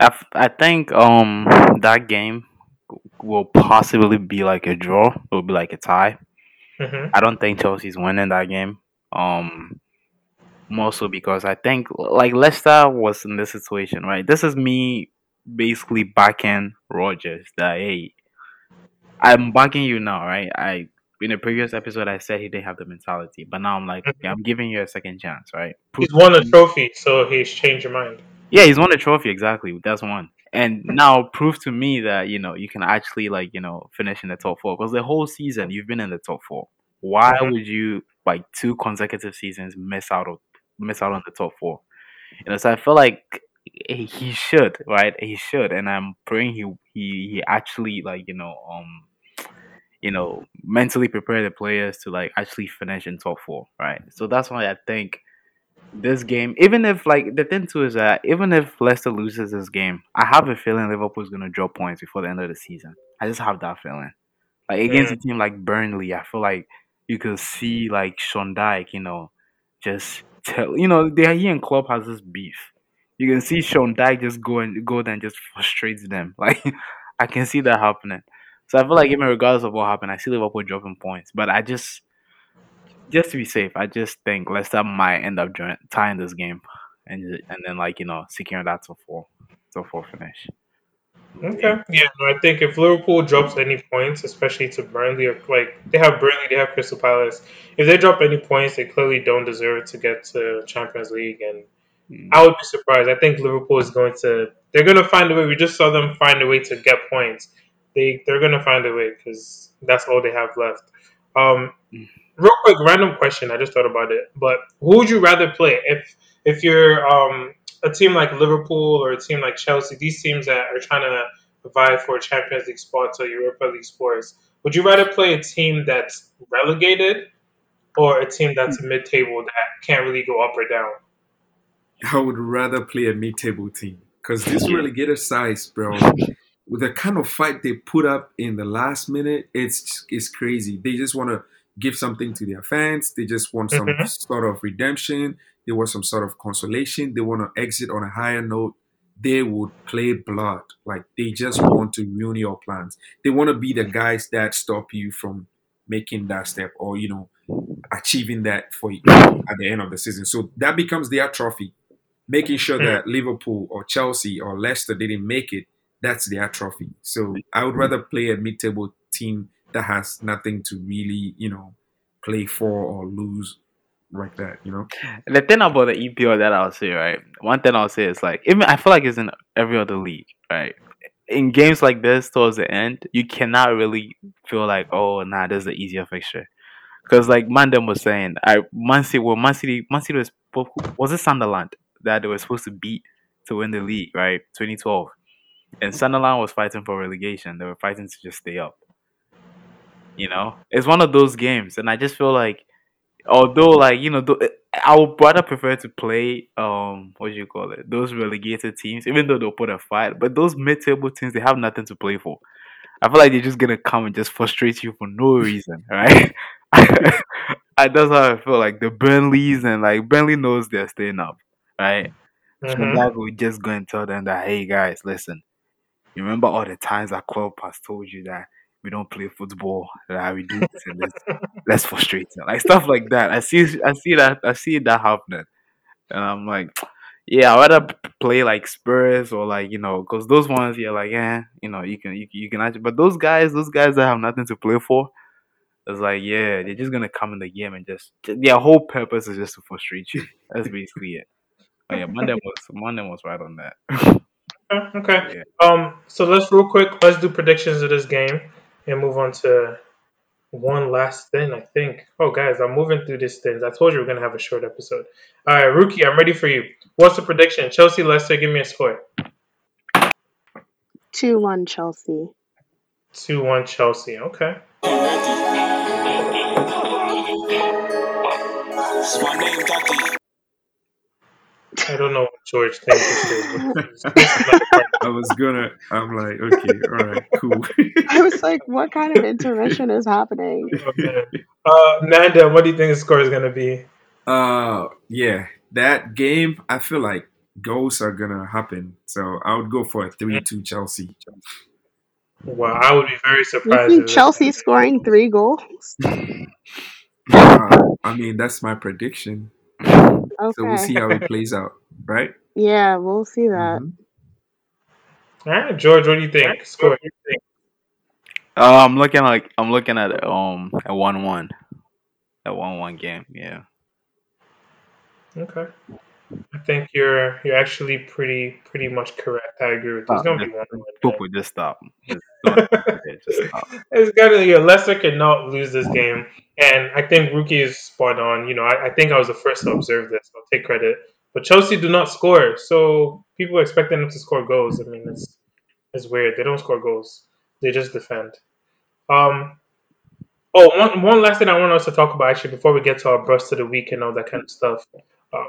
I, f- I think um that game will possibly be like a draw. It will be like a tie. hmm I don't think Chelsea's winning that game. Um, more so because I think like Leicester was in this situation, right? This is me basically backing Rodgers. That hey, I'm backing you now, right? I in the previous episode I said he didn't have the mentality, but now I'm like, okay, I'm giving you a second chance, right? He's won a trophy, so he's changed your mind. yeah, he's won a trophy exactly. That's one. And now prove to me that you know you can actually like you know finish in the top four because the whole season you've been in the top four. Why Mhm. would you like two consecutive seasons miss out of miss out on the top four? You know, so I feel like he should right. He should, and I'm praying he he he actually like you know um you know mentally prepare the players to like actually finish in top four, right? So that's why I think this game, even if like the thing too is that even if Leicester loses this game, I have a feeling Liverpool's gonna drop points before the end of the season. I just have that feeling. Like against a team like Burnley, I feel like you could see like Sean Dyche, you know, just tell you know, they he and Klopp has this beef. You can see Sean Dyche just go and go there and just frustrates them. Like I can see that happening. So I feel like even regardless of what happened, I see Liverpool dropping points. But I just just to be safe, I just think Leicester might end up tying this game, and and then like you know securing that top four, top four finish. Okay. Yeah, no, I think if Liverpool drops any points, especially to Burnley, or like they have Burnley, they have Crystal Palace. If they drop any points, they clearly don't deserve to get to Champions League, and Mm. I would be surprised. I think Liverpool is going to. They're going to find a way. We just saw them find a way to get points. They they're going to find a way because that's all they have left. Um, Mm. real quick, random question. I just thought about it. But who would you rather play if if you're um, a team like Liverpool or a team like Chelsea? These teams that are trying to vie for Champions League spots or Europa League spots. Would you rather play a team that's relegated or a team that's mid-table that can't really go up or down? I would rather play a mid-table team because this relegated size, bro, with the kind of fight they put up in the last minute, it's it's crazy. They just want to give something to their fans. They just want some Mhm. sort of redemption. They want some sort of consolation. They want to exit on a higher note. They would play blood. Like they just want to ruin your plans. They want to be the guys that stop you from making that step or you know achieving that for you at the end of the season. So that becomes their trophy making sure Hmm. that Liverpool or Chelsea or Leicester didn't make it, that's their trophy. So I would rather play a mid-table team that has nothing to really, you know, play for or lose like that, you know. The thing about the EPL that I'll say, right? One thing I'll say is like, even I feel like it's in every other league, right? In games like this, towards the end, you cannot really feel like, oh, nah, this is the easier fixture. Because like Mandem was saying, I Man City, well, Man City, Man City was was it Sunderland that they were supposed to beat to win the league, right? 2012, and Sunderland was fighting for relegation. They were fighting to just stay up. You know, it's one of those games, and I just feel like although like you know th- i would rather prefer to play um what do you call it those relegated teams even though they'll put a fight. But those mid-table teams they have nothing to play for. I feel like they're just gonna come and just frustrate you for no reason right? I, that's how i feel like the burnleys and like burnley knows they're staying up right? So Mhm. that would just go and tell them that hey guys listen you remember all the times that club has told you that we don't play football that we do this and this that's frustrating. Like stuff like that. I see, I see that, I see that happening, and I'm like, yeah, I'd rather play like Spurs or like you know, because those ones you're like, yeah, you know, you can, you, can- you can actually, but those guys, those guys that have nothing to play for, It's like, yeah, they're just gonna come in the game and just their whole purpose is just to frustrate you. That's basically it. But yeah, Monday was Monday was right on that. Okay, okay. Um, so let's real quick. Let's do predictions of this game and move on to one last thing. I think. Oh, guys, I'm moving through these things. I told you we're gonna have a short episode. All right, rookie, I'm ready for you. What's the prediction? Chelsea, Leicester. Give me a score. 2 1 Chelsea. Two one Chelsea. Okay. I don't know what George thinks this is. This is not a part I was gonna. I'm like, okay, all right, cool. I was like, what kind of intermission is happening? of it. Uh, Nanda, what do you think the score is gonna be? uh, yeah, that game. I feel like goals are gonna happen, so I would go for a three-two Chelsea. Well, I would be very You surprised. think Chelsea scoring three goals? Uh, I mean, that's my prediction. Okay. So we'll see how it plays out, right? Yeah, we'll see that. Mhm. All right, George, what do you think? Score. Uh, I'm looking like I'm looking at um a one one, a one one game. Yeah. Okay. I think you're you're actually pretty pretty much correct. I agree with you. It's Oh, gonna be just stop. Just, just stop. It's gotta yeah, Leicester cannot lose this game. And I think Rookie is spot on. You know, I, I think I was the first to observe this. I'll take credit. But Chelsea do not score. So people expecting them to score goals. I mean it's it's weird. They don't score goals. They just defend. Um Oh, one, one last thing I want us to talk about actually before we get to our burst of the week and all that kind of stuff. Um,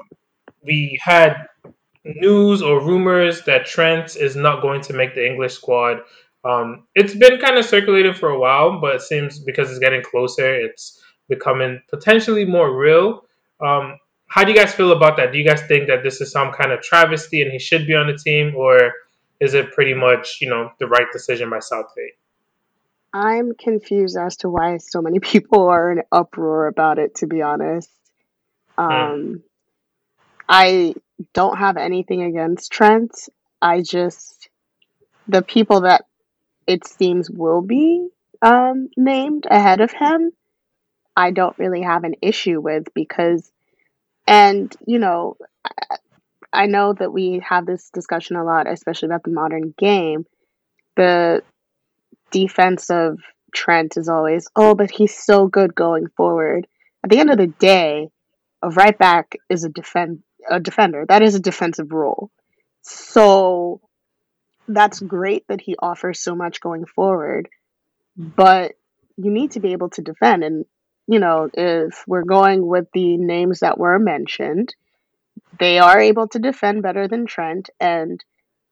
we had news or rumors that Trent is not going to make the English squad. Um, it's been kind of circulated for a while, but it seems because it's getting closer, it's becoming potentially more real. Um, how do you guys feel about that? Do you guys think that this is some kind of travesty and he should be on the team, or is it pretty much you know the right decision by Southgate? I'm confused as to why so many people are in uproar about it, to be honest. Um, I don't have anything against Trent. I just, the people that it seems will be um, named ahead of him, I don't really have an issue with because, and, you know, I, know that we have this discussion a lot, especially about the modern game. The defense of Trent is always, oh, but he's so good going forward. At the end of the day, a right back is a defend a defender. That is a defensive role. So that's great that he offers so much going forward, but you need to be able to defend. And you know, if we're going with the names that were mentioned, they are able to defend better than Trent, and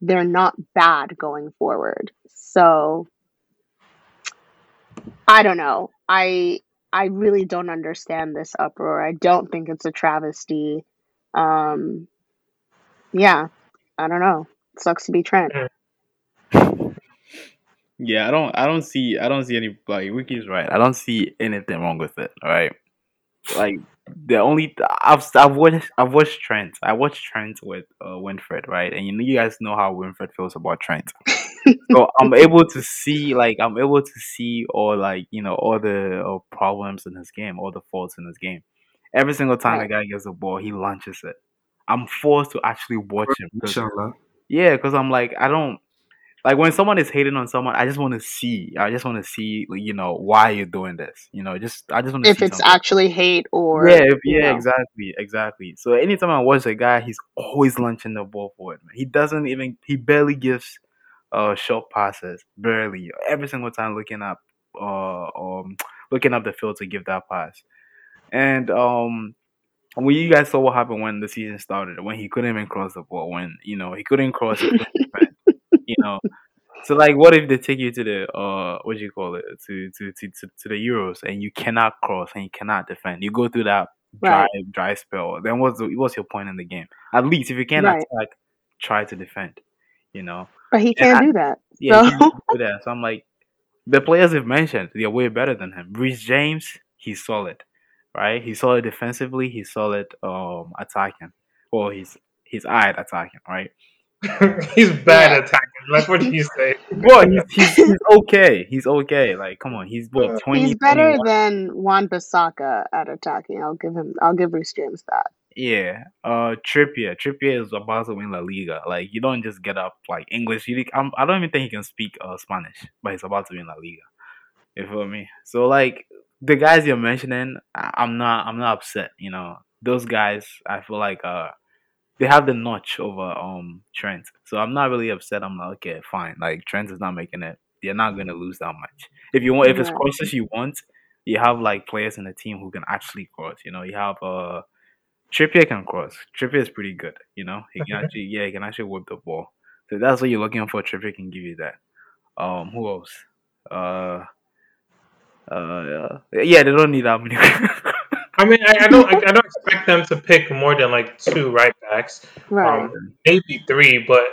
they're not bad going forward. So I don't know. I I really don't understand this uproar. I don't think it's a travesty. Um yeah, I don't know. It sucks to be Trent. Yeah, I don't I don't see I don't see any like Wiki's right. I don't see anything wrong with it. All right. Like the only I've I've watched I've watched Trent. I watched Trent with uh, Winfred, right? And you know you guys know how Winfred feels about Trent. so I'm able to see like I'm able to see all like you know all the uh, problems in his game, all the faults in his game. Every single time Right. the guy gets the ball, he launches it. I'm forced to actually watch him. 'cause- Inshallah. yeah, because I'm like, I don't like when someone is hating on someone. I just want to see. I just want to see, you know, why you're doing this. You know, just I just want to see. If see it's something. actually hate or yeah, if, yeah, know. exactly, exactly. So anytime I watch a guy, he's always launching the ball forward. Man. He doesn't even. He barely gives uh short passes. Barely. Every single time looking up, uh, um, looking up the field to give that pass. And um, when you guys saw what happened when the season started, when he couldn't even cross the ball, when you know he couldn't cross, you know. So like, what if they take you to the uh, what do you call it, to to, to to the Euros, and you cannot cross and you cannot defend? You go through that dry Right. dry spell. Then what's the, what's your point in the game? At least if you can't Right. attack, try to defend. You know. But he can't I- do that. Yeah, So he can't do that. So I'm like, the players have mentioned, they're way better than him. Reece James, he's solid, right? He's solid defensively. He's solid um attacking, or he's he's eyed attacking, right? He's bad Yeah. attacking. Like, what do you say? Boy, he's, he's, he's okay. He's okay. Like, come on, he's what twenty. He's better 21? than Wan-Bissaka at attacking. I'll give him. I'll give Reece James that. Yeah, uh, Trippier. Trippier is about to win La Liga. Like, you don't just get up like English. You, I'm, I don't even think he can speak uh, Spanish, but he's about to win La Liga. You feel me? So, like, the guys you're mentioning, I'm not, I'm not upset. You know, those guys, I feel like uh, they have the notch over um Trent. So I'm not really upset. I'm like, okay, fine. Like Trent is not making it. You're not gonna lose that much. If you want, if it's Right. crosses you want, you have like players in the team who can actually cross. You know, you have uh Trippier can cross. Trippier is pretty good. You know, he can actually yeah, he can actually whip the ball. So that's what you're looking for. Trippier can give you that. Um, who else? Uh, uh, yeah, they don't need that many. I mean, I, I don't, I, I don't expect them to pick more than like two right backs, Right. um, maybe three. But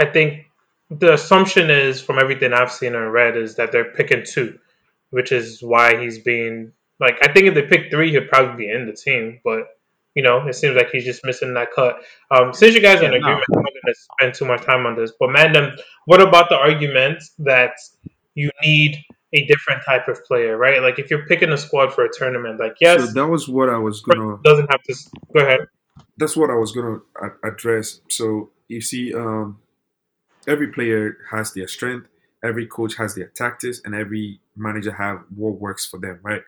I think the assumption is, from everything I've seen and read, is that they're picking two, which is why he's being like. I think if they pick three, he'd probably be in the team, but. You know, it seems like he's just missing that cut. Um, since you guys are in Yeah, no. agreement, I'm not going to spend too much time on this. But Mandem, what about the argument that you need a different type of player, right? Like if you're picking a squad for a tournament, like yes, So that was what I was gonna. doesn't have to go ahead. That's what I was gonna address. So you see, um, every player has their strength. Every coach has their tactics, and every manager have what works for them, right?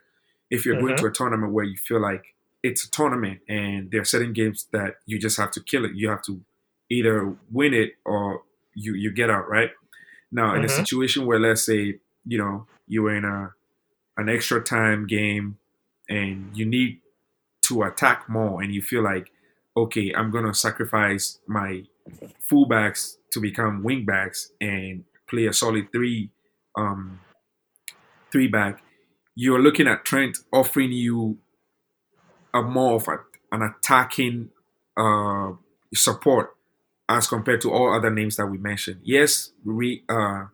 If you're going Mhm. to a tournament where you feel like it's a tournament and there are certain games that you just have to kill it, you have to either win it or you you get out, right? Now, in a Mhm. situation where let's say you know you were in a an extra time game and you need to attack more and you feel like okay i'm gonna sacrifice my fullbacks to become wingbacks and play a solid three um three back. You're looking at trent offering you a more of a, an attacking uh support as compared to all other names that we mentioned. Yes we uh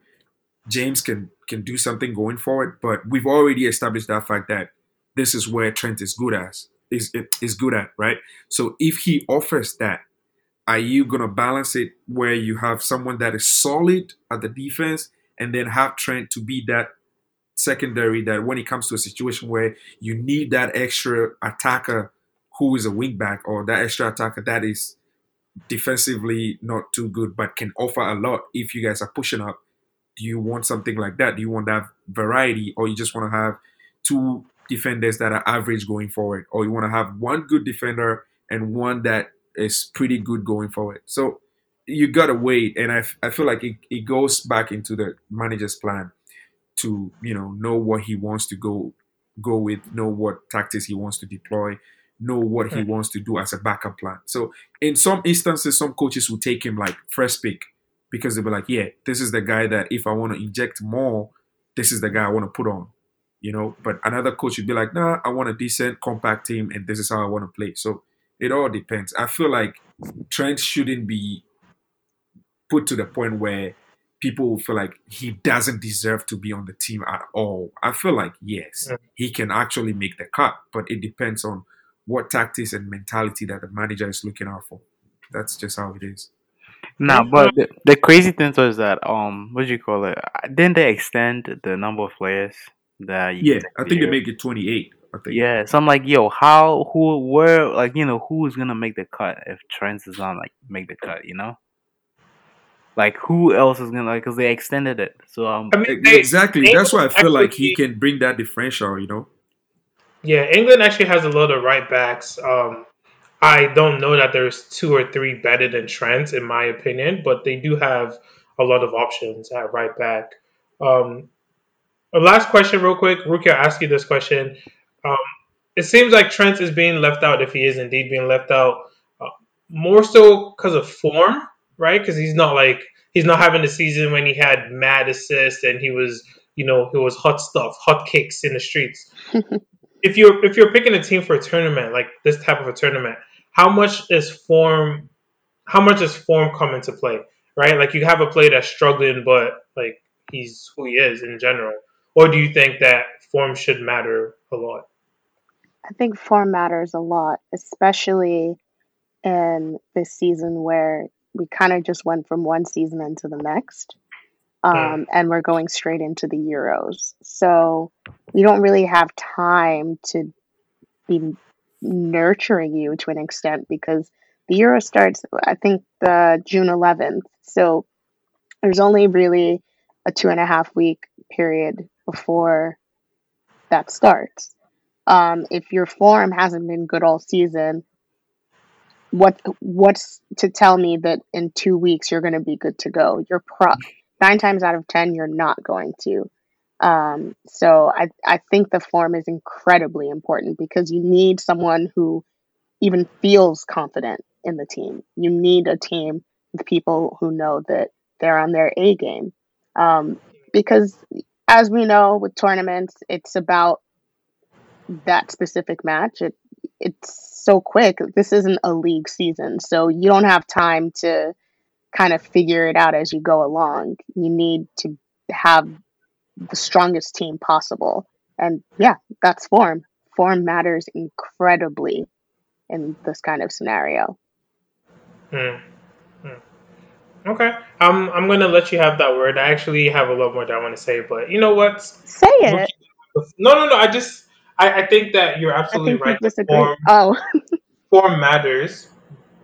James can can do something going forward, but we've already established that fact that this is where Trent is good as is is good at, right? So if he offers that, are you gonna balance it where you have someone that is solid at the defense and then have Trent to be that secondary that when it comes to a situation where you need that extra attacker who is a wingback or that extra attacker that is defensively not too good but can offer a lot if you guys are pushing up do you want something like that? Do you want that variety, or you just want to have two defenders that are average going forward, or you want to have one good defender and one that is pretty good going forward? So you gotta wait, and I, f- I feel like it, it goes back into the manager's plan to you know know what he wants to go go with, know what tactics he wants to deploy, know what he wants to do as a backup plan. So in some instances, some coaches will take him like first pick because they'll be like, yeah, this is the guy that if I want to inject more, this is the guy I want to put on. You know, but another coach would be like, nah, I want a decent compact team and this is how I want to play. So it all depends. I feel like Trent shouldn't be put to the point where people feel like he doesn't deserve to be on the team at all. I feel like yes, he can actually make the cut, but it depends on what tactics and mentality that the manager is looking out for. That's just how it is. Nah, but the, the crazy thing was that um, what do you call it? Didn't they extend the number of players that you Yeah, I think a they year? make it 28. I think. Yeah, so I'm like, yo, how, who, where, like, you know, who is gonna make the cut if Trent does not like make the cut? You know, like who else is gonna like? Because they extended it, so um, I mean, they, Exactly. they That's why I feel like he can bring that differential, you know? Yeah, England actually has a lot of right backs. Um, I don't know that there's two or three better than Trent, in my opinion, but they do have a lot of options at right back. Um, last question, real quick. Ruki, I'll ask you this question. Um, it seems like Trent is being left out, if he is indeed being left out, uh, more so because of form, right? Because he's not like he's not having a season when he had mad assists and he was, you know, he was hot stuff, hot kicks in the streets if you're if you're picking a team for a tournament like this type of a tournament, how much is form? How much does form come into play? Right, like you have a player that's struggling, but like he's who he is in general. Or do you think that form should matter a lot? I think form matters a lot, especially in this season where we kind of just went from one season into the next. Um, and we're going straight into the Euros. So we don't really have time to be nurturing you to an extent because the Euro starts, I think, the June 11th. So there's only really a two and a half week period before that starts. Um, if your form hasn't been good all season, what what's to tell me that in two weeks you're going to be good to go? You're pro nine times out of ten you're not going to. Um, so I I think the form is incredibly important because you need someone who even feels confident in the team. You need a team with people who know that they're on their A game. Um, because as we know with tournaments, it's about that specific match. It it's so quick. This isn't a league season, so you don't have time to kind of figure it out as you go along. You need to have the strongest team possible. And yeah, that's form. Form matters incredibly in this kind of scenario. Hmm. Hmm. Okay, I'm I'm gonna let you have that word. I actually have a lot more that I want to say, but you know what? Say it. No, no, no. I just I, I think that you're absolutely right. Form Oh, form matters,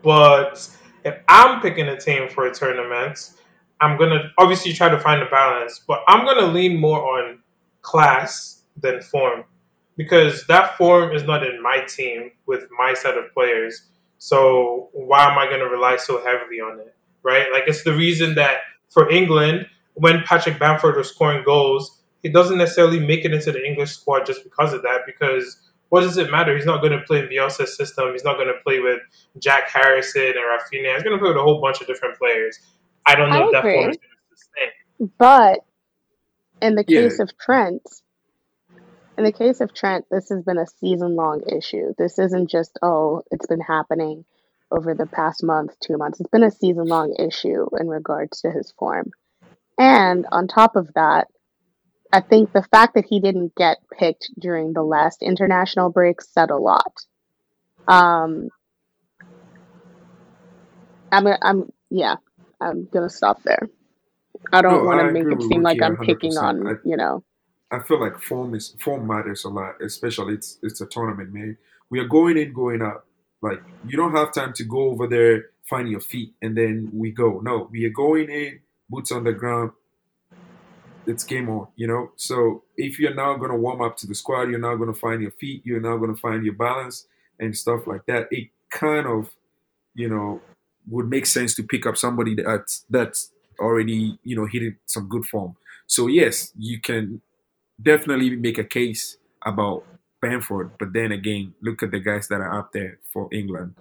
but if I'm picking a team for a tournament, I'm gonna obviously try to find a balance, but I'm gonna lean more on class than form because that form is not in my team with my set of players. So why am I gonna rely so heavily on it? Right? Like it's the reason that for England, when Patrick Bamford was scoring goals, he doesn't necessarily make it into the English squad just because of that. Because what does it matter? He's not going to play in Bielsa's system. He's not going to play with Jack Harrison and Raphinha. He's going to play with a whole bunch of different players. I don't know I if that form is going to sustain. but in the Yeah. case of Trent, in the case of Trent, this has been a season long issue. This isn't just, oh, it's been happening over the past month, two months. It's been a season long issue in regards to his form. And on top of that, I think the fact that he didn't get picked during the last international break said a lot. Um, I'm, I'm, yeah, I'm gonna stop there. I don't No, want to make it seem like I'm picking 100%. on, I, you know. I feel like form is form matters a lot, especially it's it's a tournament, man. We are going in, going out. Like you don't have time to go over there, find your feet, and then we go. No, we are going in, boots on the ground. It's game on, you know. So if you're now gonna warm up to the squad, you're now gonna find your feet, you're now gonna find your balance and stuff like that. It kind of, you know, would make sense to pick up somebody that's that's already, you know, hitting some good form. So yes, you can definitely make a case about Bamford, but then again, look at the guys that are up there for England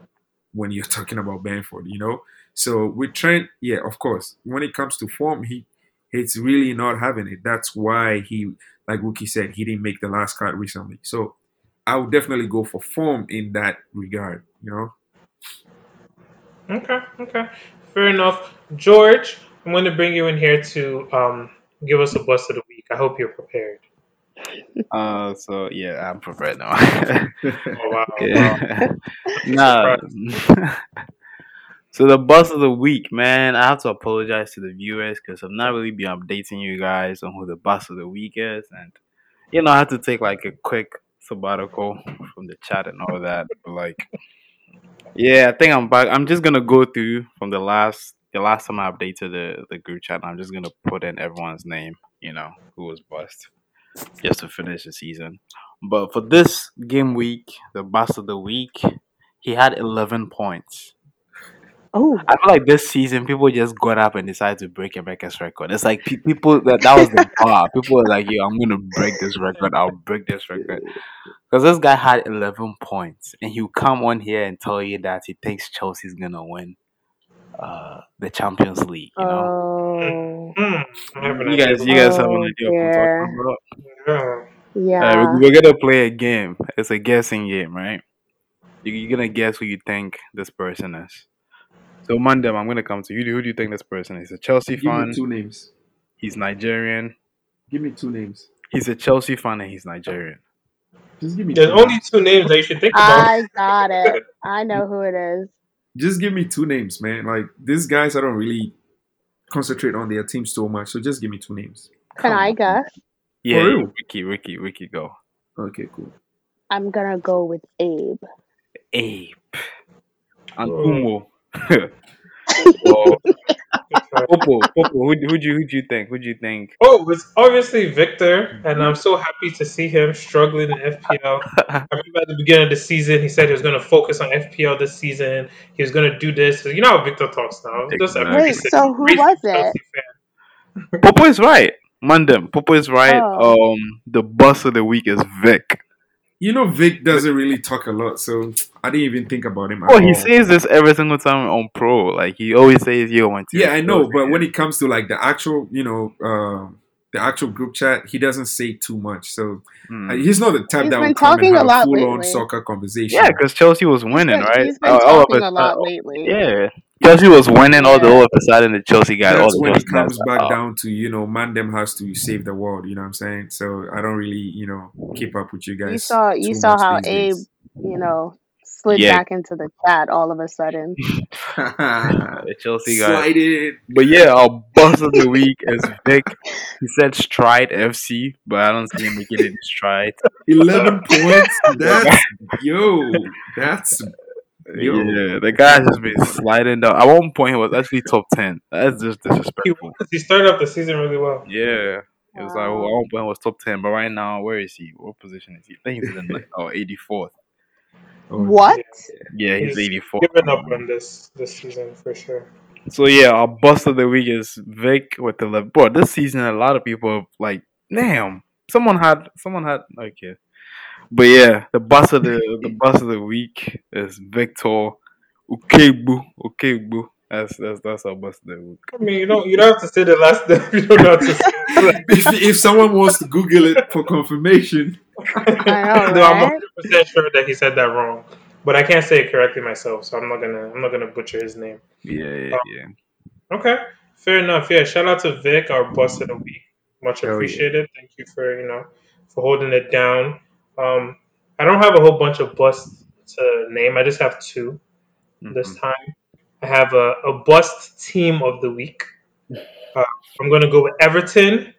when you're talking about Bamford, you know. So with Trent, yeah, of course, when it comes to form, he it's really not having it. That's why he, like Wookie said, he didn't make the last cut recently. So I would definitely go for form in that regard, you know. Okay, okay, fair enough. George, I'm going to bring you in here to um, give us a bust of the week. I hope you're prepared. Uh, so yeah, I'm prepared now. Oh wow, wow. nah. so the bus of the week, man. I have to apologize to the viewers because I'm not really be updating you guys on who the bus of the week is, and you know I have to take like a quick sabbatical from the chat and all that. But like, yeah, I think I'm back. I'm just gonna go through from the last the last time I updated the the group chat. I'm just gonna put in everyone's name, you know, who was bust just to finish the season. But for this game week, the boss of the week, he had 11 points. Oh, I feel like this season, people just got up and decided to break Emeka's record. It's like pe- people that that was the bar. People were like, "Yo, I'm gonna break this record. I'll break this record." Because this guy had 11 points, and he'll come on here and tell you that he thinks Chelsea's gonna win uh, the Champions League. You know, oh, Hmm, I have an you guys, you guys have an Oh, idea of what I'm dear. talking about. Yeah. yeah. Uh, we're gonna play a game. It's a guessing game, right? You're gonna guess who you think this person is. So Mandem, I'm gonna come to you. Who do you think this person is? A Chelsea Give me fan. two names. He's Nigerian. Give me two names. He's a Chelsea fan and he's Nigerian. Just give me There's two only names. two names that you should think about. I got it. I know who it is. just give me two names, man. Like these guys, I don't really concentrate on their team so much. So just give me two names. Can I guess? Yeah, real? Ricky, Ricky, Ricky, go. Okay, cool. I'm gonna go with Abe. Ape. Antumo. Well, Popo, Popo, who who do you who do you think? Who do you think? Oh, it's obviously Victor, and I'm so happy to see him struggling in FPL. I remember at the beginning of the season, he said he was going to focus on FPL this season. He was going to do this. You know how Victor talks now. Just a Exactly. Wait, so who was it? Popo is right. Mandem. Popo is right. Oh. Um, the boss of the week is Vic. You know, Vic doesn't really talk a lot, so I didn't even think about him. At Oh, he says this every single time on Pro. Like he always says, "Yo, want to." Yeah, I know, but when it comes to like the actual, you know, uh, the actual group chat, he doesn't say too much. So Hmm. uh, he's not the type He's that been would come talking and a have lot a full-on soccer conversation. yeah, because Chelsea was winning, He's been- right? He's been Uh, all of talking a a lot sudden- lately. Yeah, Chelsea was winning. All the Yeah. all of a sudden, the Chelsea got all That's the when it Chelsea guys comes back out. down to you know, Mandem has to save the world. You know what I'm saying? So I don't really, you know, keep up with you guys. You saw you saw how these Abe, days. you know, slid Yeah. back into the chat all of a sudden. The Chelsea guys. Slide it. But yeah, our boss of the week is Vic. He said Stride FC, but I don't see him making it Stride. Eleven points. That's yo. That's Yo. Yeah, the guy just been sliding down. At one point, he was actually top ten. That's just He, disrespectful. was. he started off the season really well. Yeah, it was like well, at one point he was top ten, but right now, where is he? What position is he? I think he's in like oh 84th. oh, What? Yeah, he's He's 84th. Giving up on this this season for sure. So yeah, our boss of the week is Vic with the eleven. Bro, this season a lot of people are like, damn, someone had someone had okay. But yeah, the boss of the the boss of the week is Victor Ukegbu. Ukegbu. That's that's that's our boss of the week. I mean, you don't you don't have to say the last name. You don't have to say. if, if someone wants to Google it for confirmation, I know, Though I'm right? 100 percent sure that he said that wrong, but I can't say it correctly myself, so I'm not gonna I'm not gonna butcher his name. Yeah, yeah, um, yeah. Okay, fair enough. Yeah, shout out to Vic, our boss of the week. Much Hell yeah. appreciated. Thank you for you know for holding it down. Um, I don't have a whole bunch of busts to name. I just have two this Mhm. time. I have a, a bust team of the week. Uh, I'm going to go with Everton.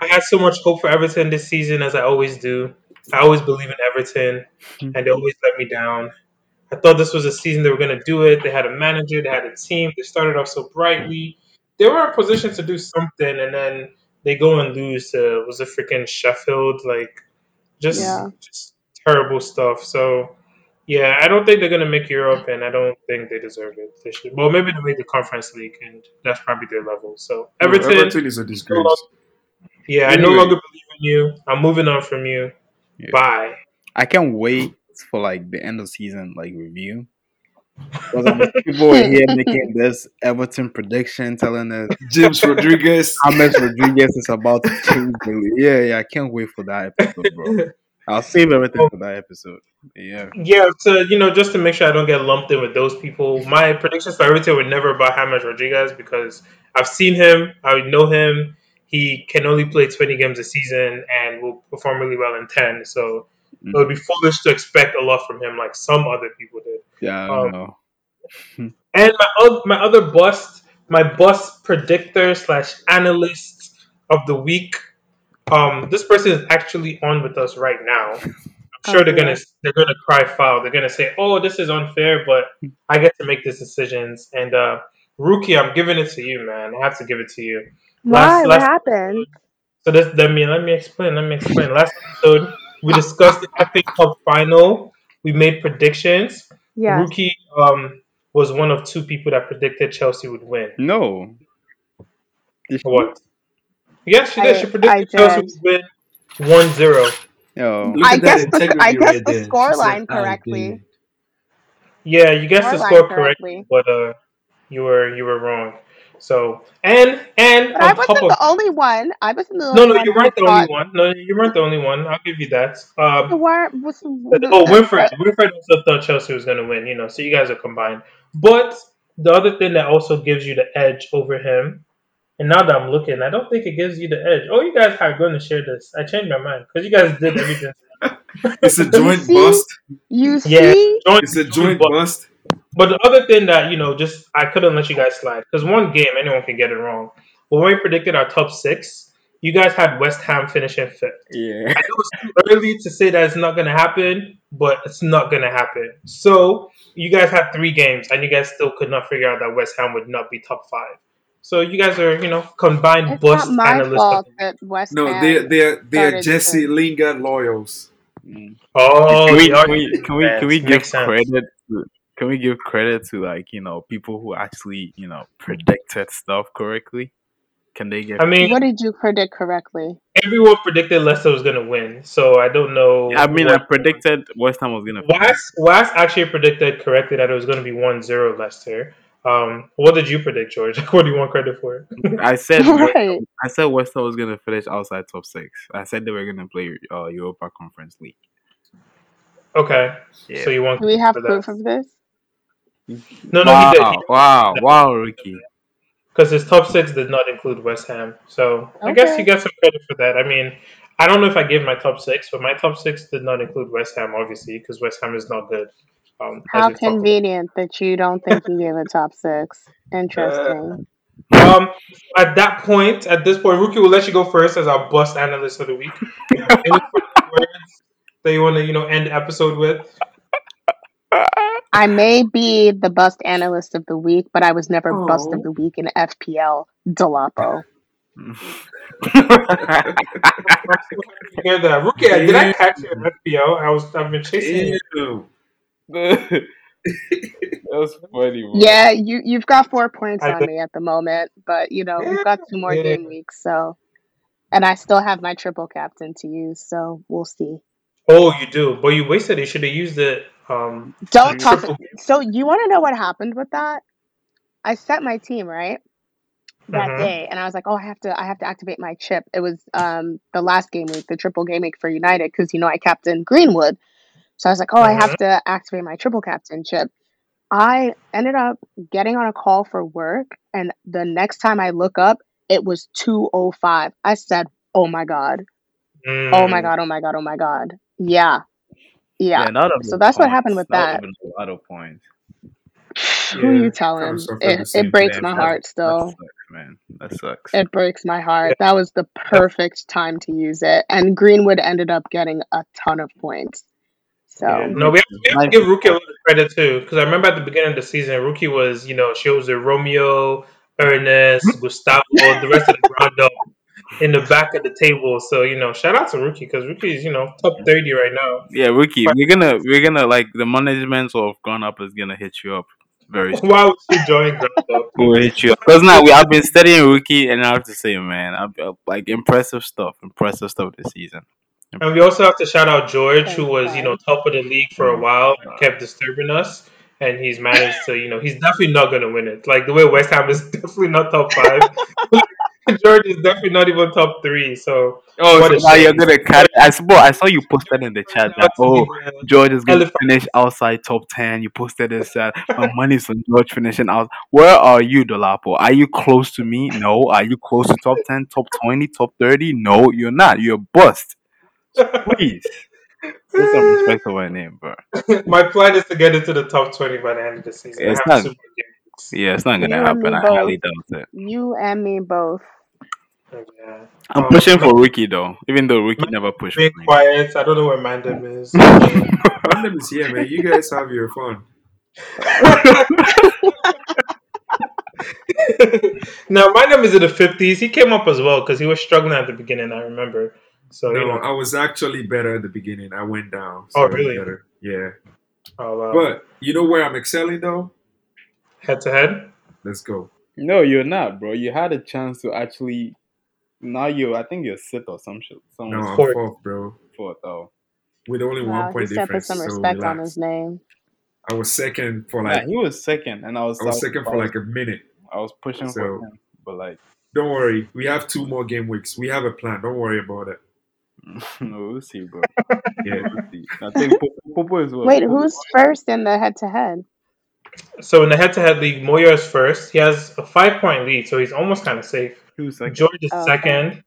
I had so much hope for Everton this season, as I always do. I always believe in Everton, and they always let me down. I thought this was a season they were going to do it. They had a manager, they had a team. They started off so brightly. They were in position to do something, and then they go and lose to was it freaking Sheffield? Like, just Yeah. just terrible stuff. So, yeah, I don't think they're gonna make Europe, and I don't think they deserve it. They should. Well, maybe they make the Conference League, and that's probably their level. So, Everton, Everton is a disgrace. yeah, I no longer believe in you. I'm moving on from you. Yeah. Bye. I can't wait for like the end of season like review. Because I mean, people are here making this Everton prediction, telling us James Rodriguez. how much Rodriguez is about to change. the league. Yeah, yeah, I can't wait for that episode, bro. I'll save everything for that episode. Yeah. Yeah, so you know, just to make sure I don't get lumped in with those people, my predictions for Everton were never about James Rodriguez because I've seen him, I know him. He can only play 20 games a season and will perform really well in 10. So it would be mm. foolish to expect a lot from him like some other people did. Yeah, I don't Um, know. And my oth- my other bust, my bust predictor slash analyst of the week. Um, this person is actually on with us right now. I'm sure they're gonna they're gonna cry foul. They're gonna say, "Oh, this is unfair," but I get to make these decisions. And uh, Rookie, I'm giving it to you, man. I have to give it to you. Why? Last- what last- happened? So this, let me let me explain. Let me explain. Last episode, we discussed the FA Cup final. We made predictions. Yes. Rookie um, was one of two people that predicted Chelsea would win. No. What? Yes, she did. I- she predicted I Chelsea would win 1-0. Yo. I guess, the- integrity I guessed right the there. She scoreline correctly." Yeah, you guessed the score correctly. correctly, but uh, you were you were wrong. So and and But I on wasn't top of the only one. I wasn't the no only no one you who weren't the thought only one. No, you weren't the only one. I'll give you that. the Um, war was. oh, Winfred, Winfred also thought Chelsea was going to win. You know, so you guys are combined. But the other thing that also gives you the edge over him, and now that I'm looking, I don't think it gives you the edge. Oh, you guys are going to share this. I changed my mind because you guys did everything. It's a joint see? bust. You Yeah. see? Joint- It's a joint but- bust. But the other thing that you know, just I couldn't let you guys slide because one game anyone can get it wrong. But when we predicted our top six, you guys had West Ham finishing fifth. Yeah. I know it's too early to say that it's not going to happen, but it's not going to happen. So you guys had three games, and you guys still could not figure out that West Ham would not be top five. So you guys are, you know, combined It's bust not my analysts. fault that West No, Ham. they're they're they're Jesse to- Lingard loyals. Mm. Oh, can we can we can we, can we give sense. credit to can we give credit to like you know people who actually you know predicted stuff correctly? Can they get? I mean, What did you predict correctly? everyone predicted Leicester was going to win, so I don't know. I mean, I predicted West Ham was gonna. West Was actually predicted correctly that it was going to be 1-0 Leicester. Um, what did you predict, George? What do you want credit for? I said West- right. I said West Ham was gonna finish outside top six. I said they were gonna play uh, Europa Conference League. Okay, Yeah. so you want Do we have for that. proof of this? No, no, wow, he did. wow, wow, Ricky. Because his top six did not include West Ham. So I guess Okay. you get some credit for that. I mean, I don't know if I gave my top six, but my top six did not include West Ham, obviously, because West Ham is not good. Um, How we've talked about. convenient that you don't think you gave a top six. Interesting. Um, at that point, at this point, Rookie will let you go first as our bust analyst of the week. Any words that you want to, you know, end the episode with? I may be the bust analyst of the week, but I was never bust Oh. of the week in FPL. Dolapo. You hear that, Rookie? Did I catch you in FPL? I was, I've been chasing you. Ew. that was funny. bro. Yeah, you you've got four points I on did- me at the moment, but you know we've got two more Yeah. game weeks, so and I still have my triple captain to use, so we'll see. Oh, you do, but you wasted it. You should have used it. Um, Don't talk. triple. So you want to know what happened with that? I set my team right that Mhm. day, and I was like, "Oh, I have to, I have to activate my chip." It was um the last game week, the triple game week for United, because you know I captained Greenwood, so I was like, "Oh, I have to activate my triple captain chip." I ended up getting on a call for work, and the next time I look up, it was two oh five. I said, "Oh my god! Oh my Mm. god! Oh my god! Oh my god!" Yeah, yeah. that would've So been that's what happened with That that. would've been a lot of points. Who Yeah, you telling? kinda suffered the It, it breaks my that- heart That still. sucks, man. That sucks. It breaks my heart. That was the perfect time to use it. And Greenwood ended up getting a ton of points. So Yeah. No, we have, we have to give Rookie a lot of credit too, because I remember at the beginning of the season, Rookie was, you know, she was a Romeo, Ernest, Gustavo, the rest of the roundup in the back of the table. So, you know, shout out to Rookie because Rookie is, you know, top thirty right now. Yeah, Ricky, we're gonna we're gonna like the management of Gone Up is gonna hit you up very soon. Why would she join roundup? We'll hit you up because now we I've been studying Ricky and I have to say, man, I've, uh, like impressive stuff, impressive stuff this season. And we also have to shout out George, who was, you know, top of the league for a while, and kept disturbing us. And he's managed to, you know, he's definitely not going to win it. Like the way West Ham is definitely not top five. George is definitely not even top three. So, Oh, so now you're gonna cut. I saw I saw you posted in the chat that oh George is gonna Elephant. finish outside top ten. You posted this that my money's on George finishing out. Where are you, Dolapo? Are you close to me? No. Are you close to top ten, top twenty, top thirty? No, you're not. You're bust. Please. Put some respect to my name, bro. my plan is to get into the top 20 by the end of the season. It's not-. Yeah, it's not gonna You happen. I both. highly doubt it. you and me both. Yeah. I'm Um, pushing for Ricky though, even though Ricky never pushed for Being me. quiet. I don't know where Mandem is. Random is here, man. You guys have your fun. now, Mandem is in the 50s. He came up as well because he was struggling at the beginning, I remember. So, you No, know. I was actually better at the beginning. I went down. Oh, really? Better. Yeah. Oh, wow. But you know where I'm excelling though? Head to head. Let's go. No, you're not, bro. You had a chance to actually. Now you, I think you're sit or some shit. Some No, I'm Fourth. fourth, bro. fourth. Oh, With only Wow, one he point said put difference. some so respect on his name. I was second for yeah, like he was second, and I was. I was second for like a minute. I was pushing So- for him, but like, Don't worry, we have two more game weeks. We have a plan. Don't worry about it. no, we'll see, bro. Yeah. We'll see. I think Popo, Popo is what. Wait, who's first in the head to head? So, in the head to head league, Moyo is first. He has a five point lead, so he's almost kind of safe. Who's second? George is Oh, okay. second.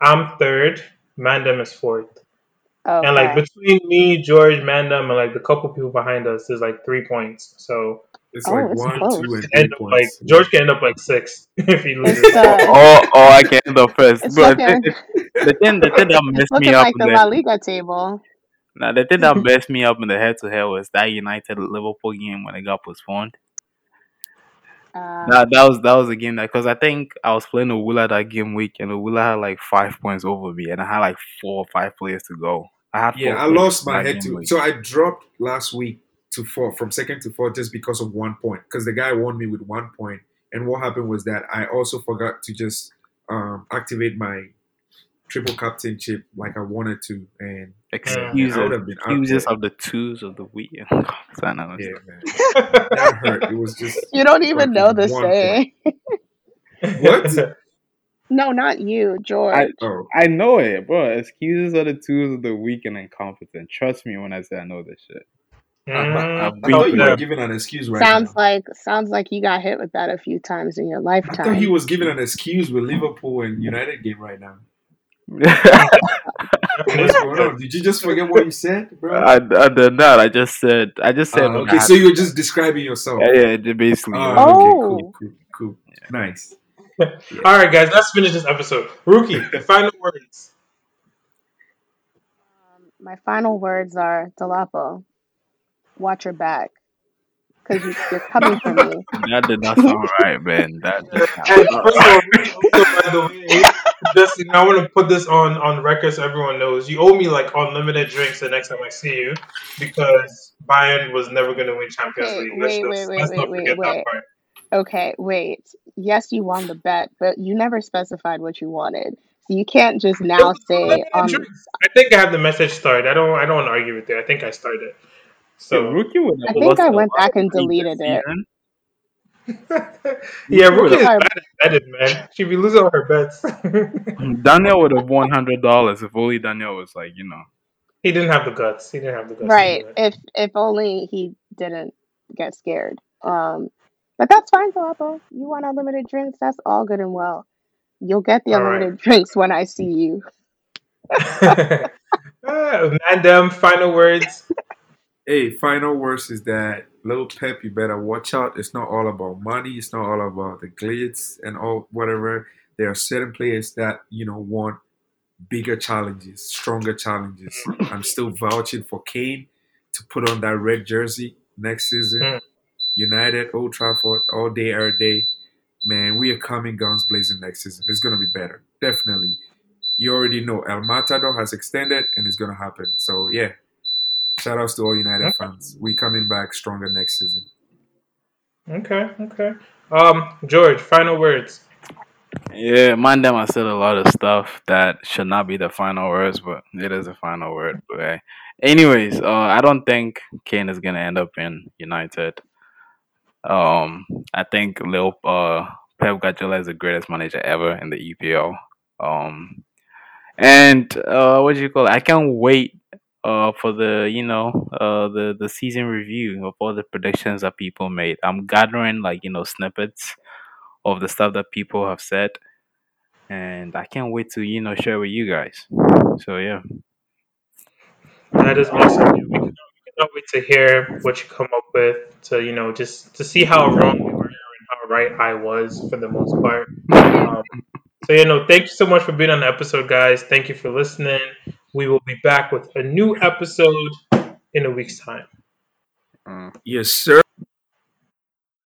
I'm third. Mandem is fourth. Okay. And like between me, George, Mandem, and like the couple people behind us, there's like three points. So It's Oh, like it's one, close. two, and end three up like points. George can end up like six if he loses. Uh, oh, oh, I can end up first. it's But looking, the, the thing, the thing that messed me up like in the La Liga table. Now the thing that messed me up in the head to head was that United Liverpool game when it got postponed. Uh, That that was that was a game that because I think I was playing Owula that game week and Owula had like five points over me and I had like four or five players to go. I had Yeah, I lost my head game to. week. So I dropped last week to four, from second to four, just because of one point. Because the guy won me with one point, and what happened was that I also forgot to just um, activate my triple captainship like I wanted to, and Excuses, I would have been excuses of the twos of the week. Yeah, man, that hurt. It was just you don't even know the One saying. What? No, not you, George. oh. I know it, bro. Excuses are the tools of the weak and incompetent. Trust me when I say I know this shit. I, Mm, I, I been thought you through were giving an excuse right sounds now. like sounds like you got hit with that a few times in your I thought lifetime. he was giving an excuse with Liverpool and United game right now. What's going on? Did you just forget what you said, bro? I, I did not. I just said. I just said. When I okay, so you're just describing yourself. yeah, yeah, it basically. Oh, okay, cool, cool, cool. Nice. All right, guys, let's finish this episode. Rookie, the final words. Um, my final words are Dolapo, watch your back, because you, you're coming for me. That did not sound right, man. That did not And sound first of right. All, Rookie, also, by the way, just you know, I want to put this on on record so everyone knows. You owe me like unlimited drinks the next time I see you because Bayern was never going to win Champions Okay, League. Let's, wait, let's, wait, let's wait, not wait, forget wait, that wait. part. Okay, wait. Yes, you won the bet, but you never specified what you wanted. So you can't just now say, um. I think I have the message started. I don't. I don't want to argue with it. I think I started. So So rookie would I think I went back and deleted it. Season. yeah, Rookie would is bad at betting, man. She'd be losing all her bets. Daniel would have won hundred dollars if only Daniel was like, you know. he didn't have the guts. He didn't have the guts. right, if if only he didn't get scared. Um, but that's fine, Dolapo. You want unlimited drinks? That's all good and well. You'll get the All right. unlimited drinks when I see you. uh, Mandem, final words. Hey, final words is that little Pep, you better watch out. It's not all about money. It's not all about the glitz and all whatever. There are certain players that you know want bigger challenges, stronger challenges. I'm still vouching for Kane to put on that red jersey next season. Mm. United, Old Trafford, all day, every day. Man, we are coming guns blazing next season. It's gonna be better, definitely. You already know El Matador has extended, and it's gonna happen. So yeah, shout outs to all United Okay. fans. We coming back stronger next season. Okay, okay. Um, George, final words. Yeah, mind them. I said a lot of stuff that should not be the final words, but it is the final word. But hey. anyways, uh, I don't think Kane is gonna end up in United. Um, I think Lil uh, Pep Guardiola is the greatest manager ever in the EPL. Um, and uh, what do you call it? I can't wait uh for the you know uh the the season review of all the predictions that people made. I'm gathering like you know snippets of the stuff that people have said, and I can't wait to you know share with you guys. So yeah, That is awesome. We cannot, we cannot wait to hear what you come up with. To you know, just to see how wrong we were and how right I was for the most part. Um, so you know, thank you so much for being on the episode, guys. Thank you for listening. We will be back with a new episode in a week's time. Mm. Yes, sir.